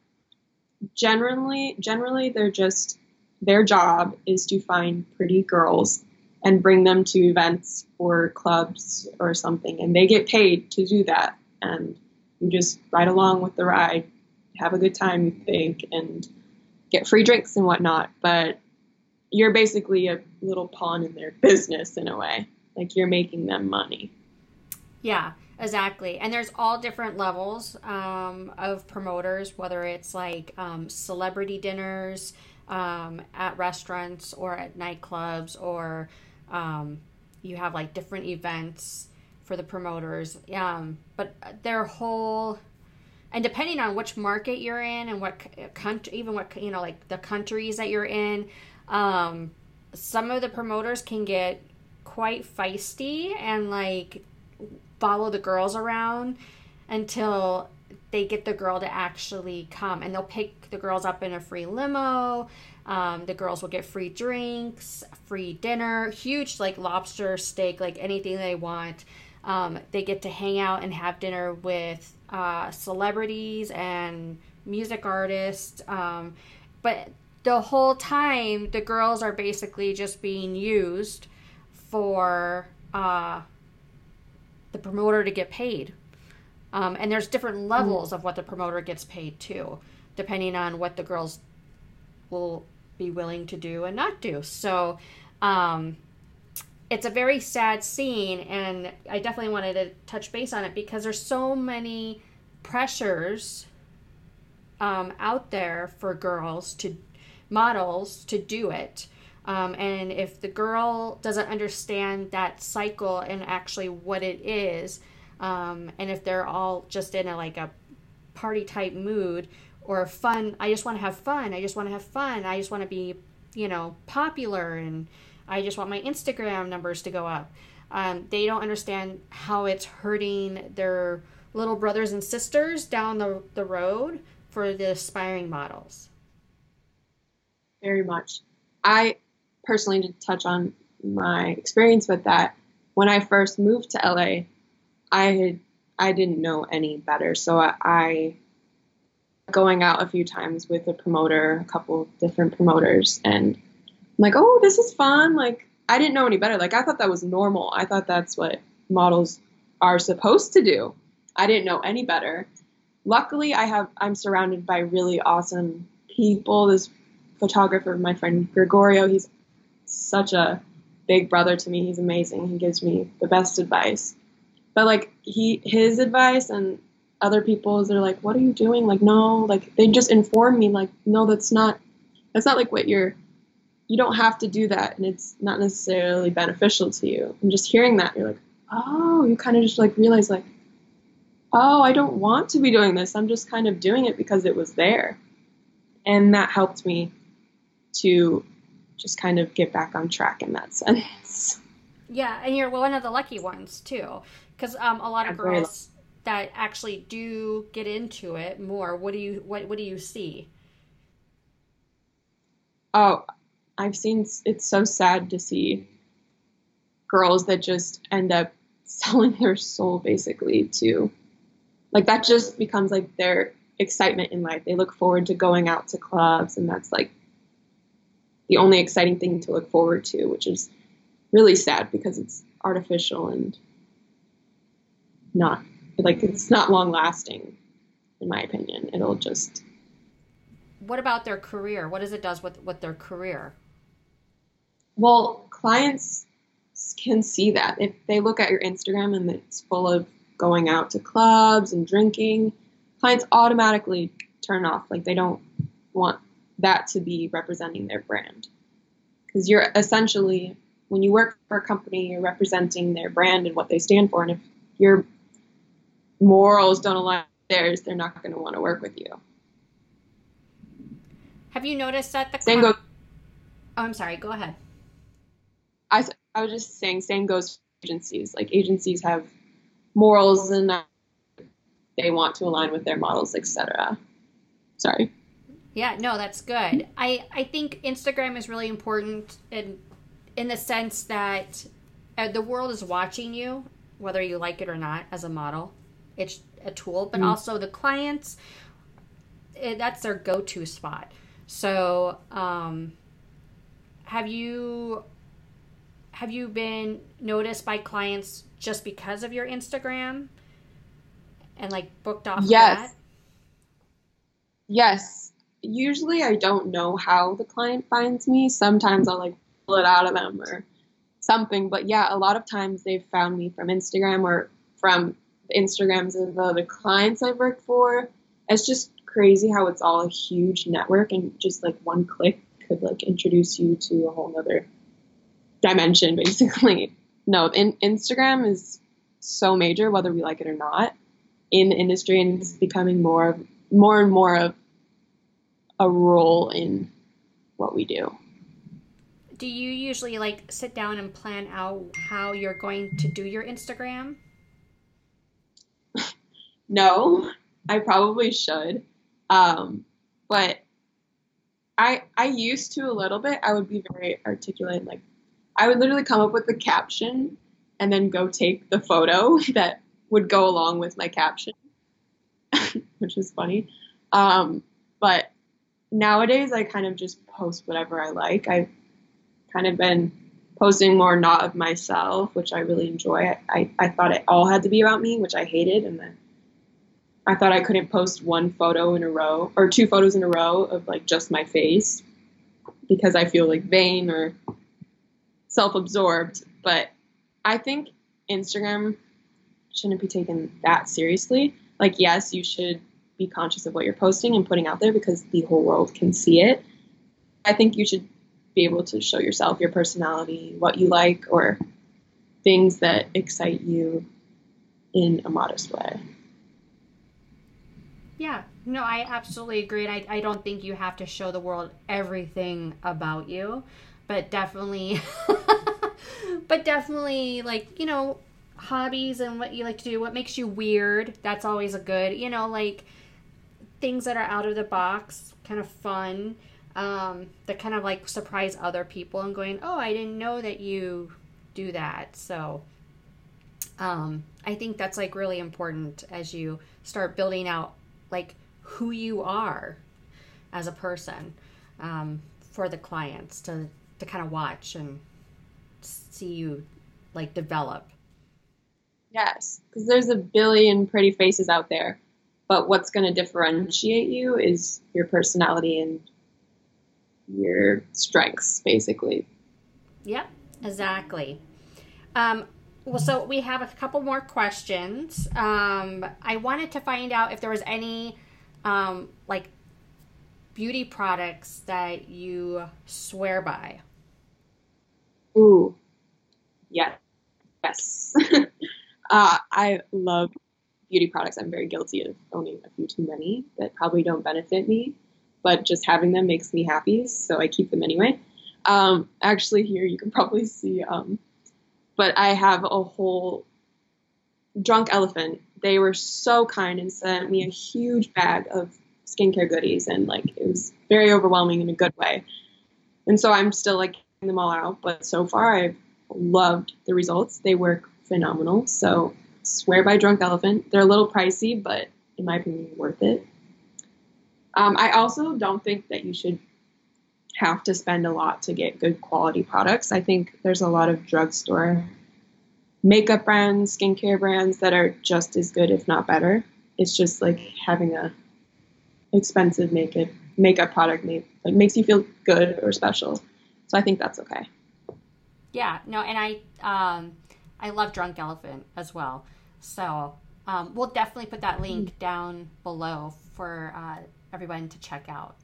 generally, generally they're just their job is to find pretty girls and bring them to events or clubs or something, and they get paid to do that. And you just ride along with the ride, have a good time, you think, and get free drinks and whatnot. But you're basically a little pawn in their business in a way. Like you're making them money. Yeah, exactly. And there's all different levels um, of promoters, whether it's like um, celebrity dinners um, at restaurants or at nightclubs, or um, you have like different events for the promoters. Um, but their whole and depending on which market you're in and what country, even what you know, like the countries that you're in, um, some of the promoters can get quite feisty and like follow the girls around until they get the girl to actually come. And they'll pick the girls up in a free limo. Um, the girls will get free drinks free dinner huge like lobster steak like anything they want. Um, they get to hang out and have dinner with uh, celebrities and music artists um, but the whole time the girls are basically just being used for uh, the promoter to get paid. Um, and there's different hmm. levels of what the promoter gets paid too, depending on what the girls will be willing to do and not do. So um, it's a very sad scene, and I definitely wanted to touch base on it because there's so many pressures um, out there for girls to models to do it. Um, and if the girl doesn't understand that cycle and actually what it is, um, and if they're all just in a like a party type mood or fun, I just want to have fun. I just want to have fun. I just want to be, you know, popular and I just want my Instagram numbers to go up. Um, they don't understand how it's hurting their little brothers and sisters down the, the road for the aspiring models very much. I personally did touch on my experience with that. When I first moved to LA, I had I didn't know any better, so I, I going out a few times with a promoter, a couple different promoters, and like, oh, this is fun. Like I didn't know any better. Like I thought that was normal. I thought that's what models are supposed to do. I didn't know any better. Luckily, I have I'm surrounded by really awesome people. This photographer, my friend Gregorio. He's such a big brother to me. He's amazing. He gives me the best advice. But like he his advice and other people's they're like, What are you doing? Like, no, like they just inform me like, no, that's not that's not like what you're you don't have to do that and it's not necessarily beneficial to you. And just hearing that, you're like, Oh, you kind of just like realize like, oh, I don't want to be doing this. I'm just kind of doing it because it was there. And that helped me to just kind of get back on track in that sense. Yeah, and you're one of the lucky ones too, because um, a lot of girls that actually do get into it more. What do you what What do you see? Oh, I've seen. It's so sad to see girls that just end up selling their soul basically to, like that just becomes like their excitement in life. They look forward to going out to clubs, and that's like the only exciting thing to look forward to, which is really sad because it's artificial and not like it's not long lasting in my opinion it'll just what about their career what does it does with with their career well clients can see that if they look at your instagram and it's full of going out to clubs and drinking clients automatically turn off like they don't want that to be representing their brand. Because you're essentially, when you work for a company, you're representing their brand and what they stand for. And if your morals don't align with theirs, they're not going to want to work with you. Have you noticed that the same goes? Oh, I'm sorry. Go ahead. I, I was just saying, same goes for agencies. Like agencies have morals and they want to align with their models, etc. Sorry. Yeah, no, that's good. I I think Instagram is really important in in the sense that uh, the world is watching you, whether you like it or not, as a model. It's a tool, but mm also the clients. It, eh, that's their go-to spot. So, um, have you have you been noticed by clients just because of your Instagram and like booked off? Yes. Yes. Usually I don't know how the client finds me. Sometimes I'll like pull it out of them or something. But yeah, a lot of times they've found me from Instagram or from the Instagrams of the other clients I've worked for. It's just crazy how it's all a huge network and just like one click could like introduce you to a whole other dimension basically. No, in, Instagram is so major whether we like it or not in the industry and it's becoming more more and more of a role in what we do do you usually like sit down and plan out how you're going to do your Instagram? no, I probably should. Um, but I I used to a little bit. I would be very articulate. Like I would literally come up with the caption and then go take the photo that would go along with my caption, which is funny. Um, but nowadays, I kind of just post whatever I like. I've kind of been posting more not of myself, which I really enjoy. I, I, I thought it all had to be about me, which I hated, and then I thought I couldn't post one photo in a row or two photos in a row of like just my face because I feel like vain or self-absorbed. But I think Instagram shouldn't be taken that seriously. Like, yes, you should be conscious of what you're posting and putting out there because the whole world can see it. I think you should be able to show yourself, your personality, what you like, or things that excite you in a modest way. Yeah, no, I absolutely agree. And I, I don't think you have to show the world everything about you, but definitely, but definitely, like, you know, hobbies and what you like to do, what makes you weird. That's always a good, you know, like things that are out of the box, kind of fun um, that kind of like surprise other people and going, oh, I didn't know that you do that. So um, I think that's like really important as you start building out like who you are as a person um, for the clients to, to kind of watch and see you like develop. Yes, because there's a billion pretty faces out there, but what's going to differentiate you is your personality and your strengths, basically. Yep, exactly. Um, well, so we have a couple more questions. Um, I wanted to find out if there was any um, like beauty products that you swear by. Ooh, yeah, yes. uh, I love beauty products. I'm very guilty of owning a few too many that probably don't benefit me but just having them makes me happy, so I keep them anyway. Um, actually, here you can probably see, um, but I have a whole Drunk Elephant. They were so kind and sent me a huge bag of skincare goodies, and like it was very overwhelming in a good way. And so I'm still like getting them all out, but so far I've loved the results. They work phenomenal. So swear by Drunk Elephant. They're a little pricey, but in my opinion, worth it. Um, I also don't think that you should have to spend a lot to get good quality products. I think there's a lot of drugstore makeup brands, skincare brands that are just as good, if not better. It's just like having a expensive makeup makeup product made like makes you feel good or special. So I think that's okay. Yeah, no, and I um, I love Drunk Elephant as well. So um, we'll definitely put that link mm. down below for uh, everyone to check out.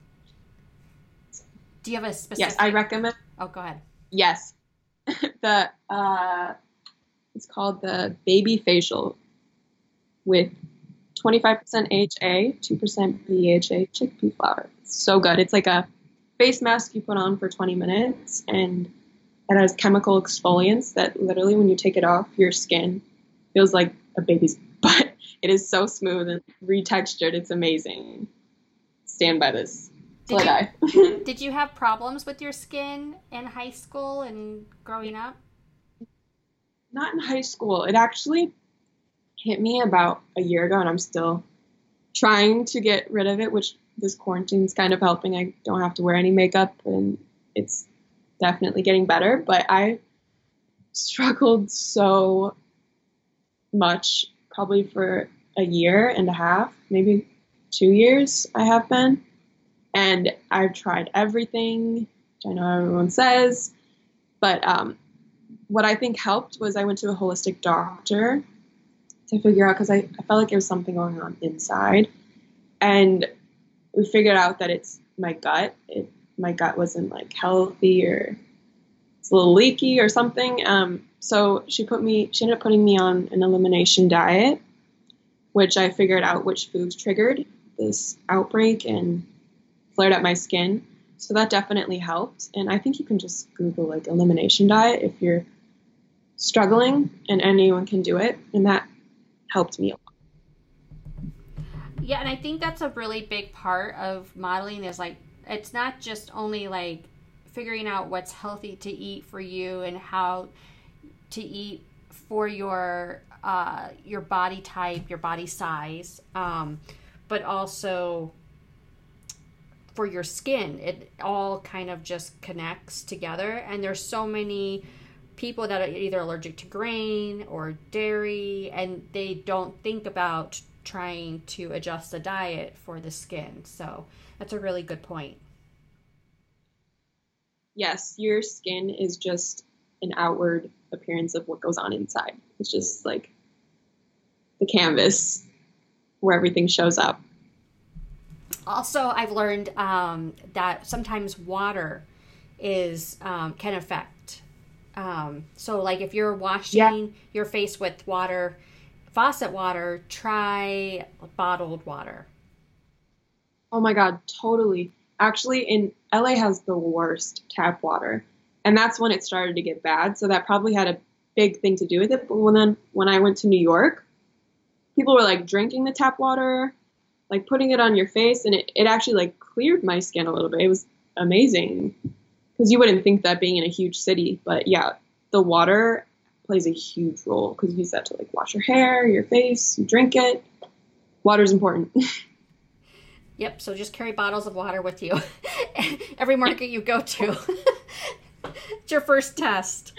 Do you have a specific? Yes, I recommend. Oh, go ahead. Yes, the uh, it's called the Baby Facial with 25% AHA, 2% BHA chickpea flour. It's so good. It's like a face mask you put on for 20 minutes, and it has chemical exfoliants that literally, when you take it off, your skin feels like a baby's butt. It is so smooth and retextured. It's amazing. Stand by this. Did I you- die. Did you have problems with your skin in high school and growing up? Not in high school. It actually hit me about a year ago, and I'm still trying to get rid of it, which this quarantine's kind of helping. I don't have to wear any makeup, and it's definitely getting better. But I struggled so much, probably for a year and a half, maybe two years, I have been. And I've tried everything, which I know everyone says, but um, what I think helped was I went to a holistic doctor to figure out because I, I felt like there was something going on inside. And we figured out that it's my gut. It, my gut wasn't like healthy or it's a little leaky or something. Um, so she put me, she ended up putting me on an elimination diet, which I figured out which foods triggered this outbreak and flared up my skin. So that definitely helped. And I think you can just Google like elimination diet if you're struggling, and anyone can do it. And that helped me a lot. Yeah, and I think that's a really big part of modeling is like it's not just only like figuring out what's healthy to eat for you and how to eat for your uh, your body type, your body size, um, but also for your skin. It all kind of just connects together, and there's so many people that are either allergic to grain or dairy and they don't think about trying to adjust the diet for the skin. So that's a really good point. Yes, your skin is just an outward appearance of what goes on inside. It's just like the canvas where everything shows up. Also, I've learned um, that sometimes water is um, can affect. Um, so, like if you're washing Yeah. your face with water, faucet water, try bottled water. Oh my god, totally. Actually, in LA has the worst tap water, and that's when it started to get bad. So that probably had a big thing to do with it. But when then when I went to New York, people were like drinking the tap water, like putting it on your face, and it, it actually like cleared my skin a little bit. It was amazing because you wouldn't think that being in a huge city, but yeah, the water plays a huge role because you use that to like wash your hair, your face, you drink it. Water is important. Yep. So just carry bottles of water with you every market you go to. it's your first test.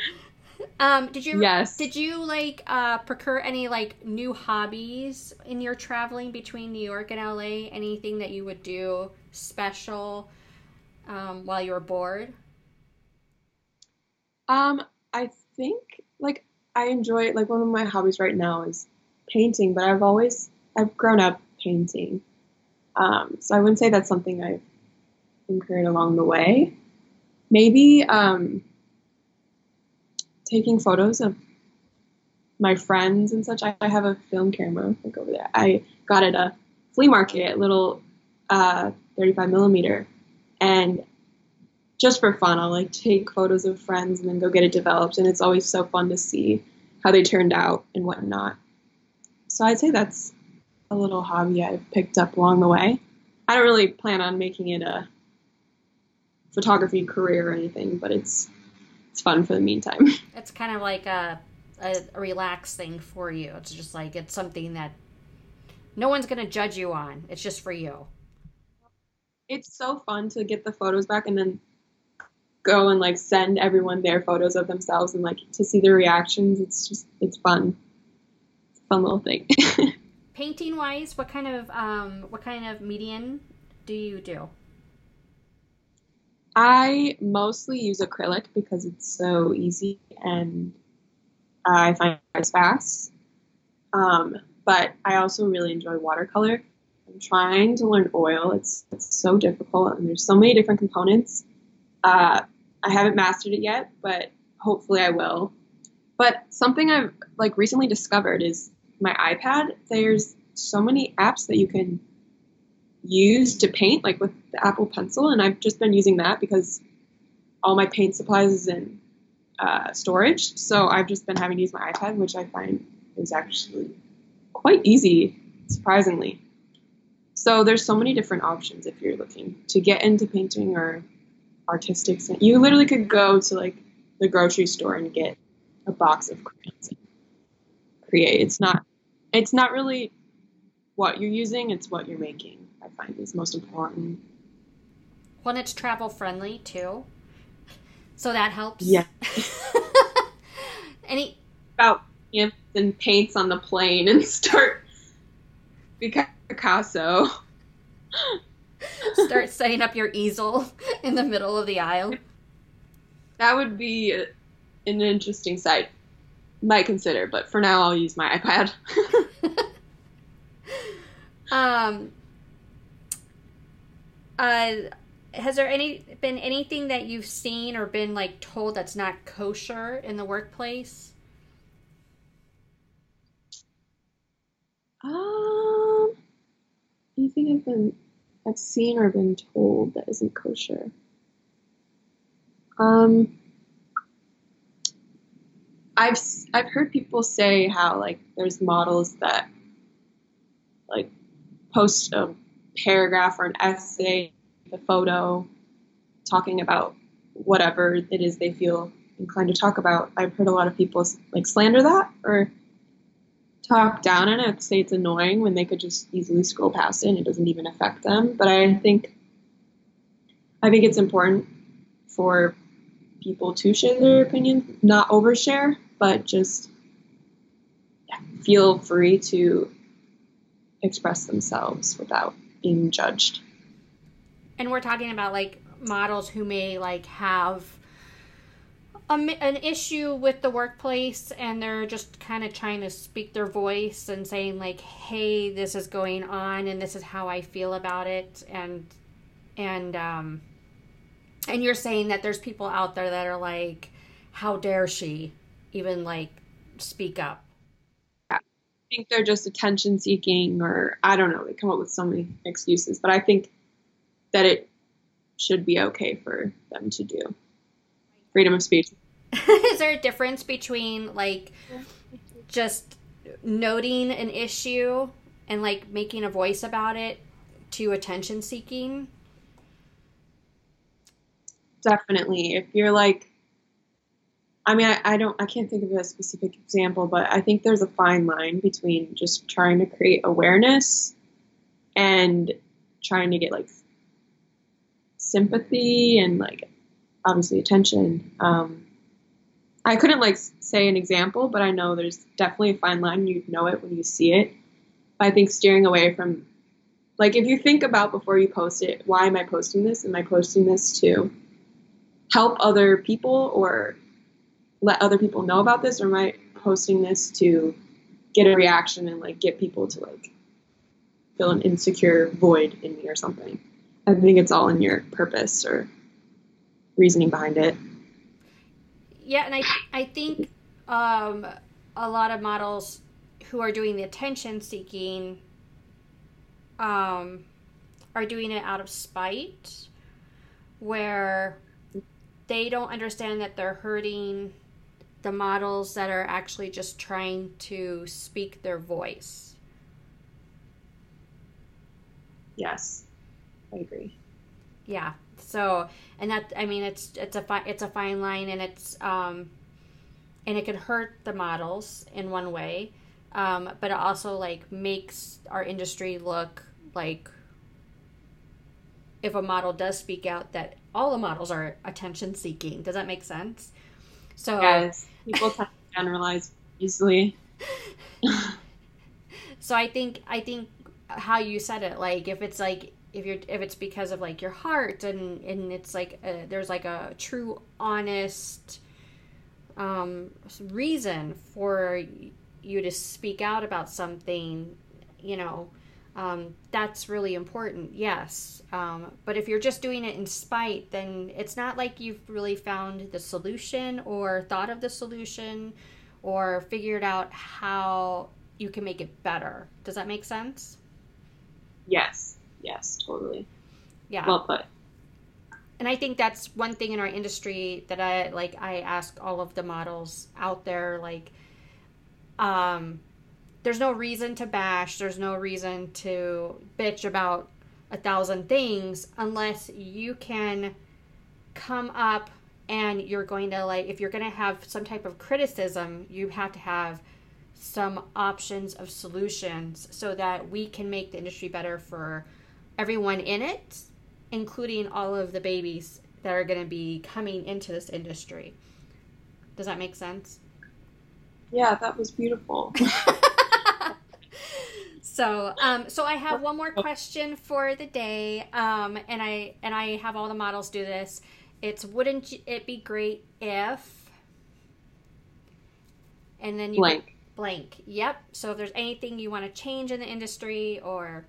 Um, did you Yes. did you like uh, procure any like new hobbies in your traveling between New York and LA? Anything that you would do special um, while you were bored? Um, I think like I enjoy like one of my hobbies right now is painting, but I've always I've grown up painting. Um, so I wouldn't say that's something I've incurred along the way. Maybe um, taking photos of my friends and such. I, I have a film camera like over there. I got it at a flea market, little uh, 35 millimeter, and just for fun, I'll like take photos of friends and then go get it developed. And it's always so fun to see how they turned out and whatnot. So I'd say that's a little hobby I've picked up along the way. I don't really plan on making it a photography career or anything, but it's it's fun for the meantime. It's kind of like a, a, a relaxed thing for you. It's just like it's something that no one's gonna judge you on. It's just for you. it's so fun to get the photos back and then go and like send everyone their photos of themselves and like to see their reactions. It's just it's fun. It's a fun little thing. Painting wise, what kind of um, what kind of medium do you do? I mostly use acrylic because it's so easy and I find it's fast. Um, but I also really enjoy watercolor. I'm trying to learn oil. It's it's so difficult and there's so many different components. Uh, I haven't mastered it yet, but hopefully I will. But something I've like recently discovered is my iPad. There's so many apps that you can use to paint, like with the Apple Pencil, and I've just been using that because all my paint supplies is in uh, storage. So I've just been having to use my iPad, which I find is actually quite easy, surprisingly. So there's so many different options if you're looking to get into painting or artistic. You literally could go to like the grocery store and get a box of crayons and create. It's not it's not really what you're using, it's what you're making. I find is most important. When it's travel friendly too. So that helps. Yeah. Any about and paints on the plane and start Picasso. Start setting up your easel in the middle of the aisle. That would be a, an interesting sight. Might consider, but for now I'll use my iPad. um. Uh, has there any been anything that you've seen or been like told that's not kosher in the workplace? Um, anything I've been I've seen or been told that isn't kosher. Um, I've I've heard people say how like there's models that like post a paragraph or an essay, a photo, talking about whatever it is they feel inclined to talk about. I've heard a lot of people like slander that or talk down on it, say it's annoying when they could just easily scroll past it and it doesn't even affect them. But I think I think it's important for people to share their opinion, not overshare, but just feel free to express themselves without being judged. And we're talking about like models who may like have a, an issue with the workplace and they're just kind of trying to speak their voice and saying like hey this is going on and this is how i feel about it and and um and you're saying that there's people out there that are like how dare she even like speak up? I think they're just attention seeking or i don't know they come up with so many excuses but i think that it should be okay for them to do freedom of speech. Is there a difference between like just noting an issue and like making a voice about it to attention seeking? Definitely. If you're like, I mean, I, I, don't, I can't think of a specific example, but I think there's a fine line between just trying to create awareness and trying to get like sympathy and like obviously attention. Um, I couldn't like say an example, but I know there's definitely a fine line. You know it when you see it. I think steering away from, like, if you think about before you post it, why am I posting this? Am I posting this to help other people or let other people know about this, or am I posting this to get a reaction and like get people to like fill an insecure void in me or something? I think it's all in your purpose or reasoning behind it. Yeah, and I I think um, a lot of models who are doing the attention seeking um, are doing it out of spite, where they don't understand that they're hurting the models that are actually just trying to speak their voice. Yes, I agree. Yeah. So, and that I mean, it's it's a fi- it's a fine line, and it's um, and it can hurt the models in one way, um, but it also like makes our industry look like if a model does speak out that all the models are attention seeking. Does that make sense? So yes, people tend to generalize easily. so I think I think how you said it, like if it's like if you're if it's because of like your heart and and it's like a, there's like a true honest um, reason for you to speak out about something you know um, that's really important yes. Um, but if you're just doing it in spite then it's not like you've really found the solution or thought of the solution or figured out how you can make it better. Does that make sense? Yes Yes, totally. Yeah. Well put. And I think that's one thing in our industry that I like I ask all of the models out there like um there's no reason to bash, there's no reason to bitch about a thousand things unless you can come up and you're going to like if you're going to have some type of criticism, you have to have some options of solutions so that we can make the industry better for everyone in it, including all of the babies that are going to be coming into this industry. Does that make sense? Yeah, that was beautiful. so, um, so I have one more question for the day, um, and I and I have all the models do this. It's wouldn't it be great if, and then you blank blank. Yep. So if there's anything you want to change in the industry or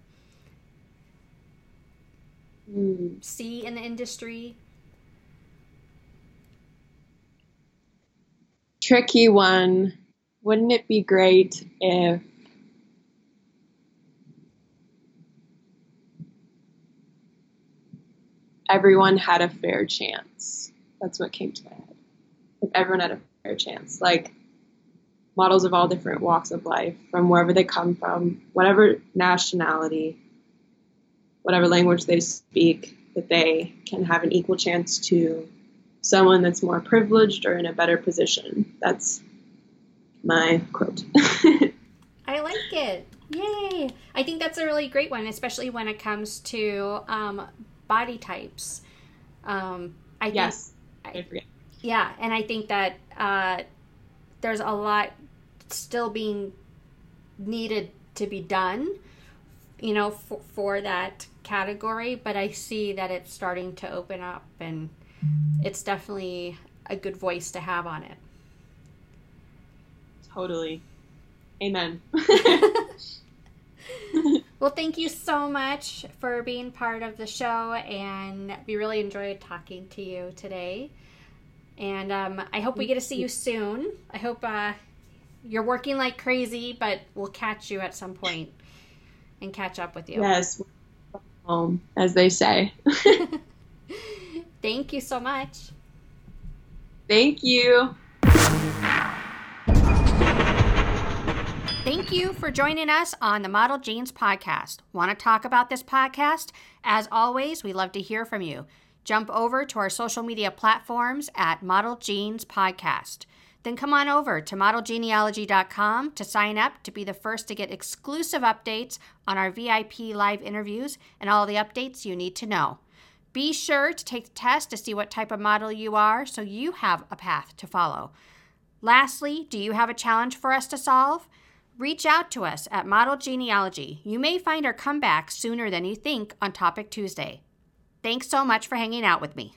mm. see in the industry, tricky one. Wouldn't it be great if everyone had a fair chance? That's what came to my head. If everyone had a fair chance. Like models of all different walks of life, from wherever they come from, whatever nationality, whatever language they speak, that they can have an equal chance to someone that's more privileged or in a better position. That's my quote. I like it. Yay! I think that's a really great one, especially when it comes to um, body types. Um, I yes, think, I, yeah, and I think that uh, there's a lot still being needed to be done, you know, for, for that category. But I see that it's starting to open up, and it's definitely a good voice to have on it. Totally. Amen. well, thank you so much for being part of the show, and we really enjoyed talking to you today. And um, I hope we get to see you soon. I hope uh, you're working like crazy, but we'll catch you at some point and catch up with you. Yes, home, as they say. Thank you so much. Thank you. Thank you for joining us on the Model Genes podcast. Want to talk about this podcast? As always, we love to hear from you. Jump over to our social media platforms at Model Genes Podcast. Then come on over to modelgenealogy.com to sign up to be the first to get exclusive updates on our VIP live interviews and all the updates you need to know. Be sure to take the test to see what type of model you are so you have a path to follow. Lastly, do you have a challenge for us to solve? Reach out to us at Model Genealogy. You may find our comeback sooner than you think on Topic Tuesday. Thanks so much for hanging out with me.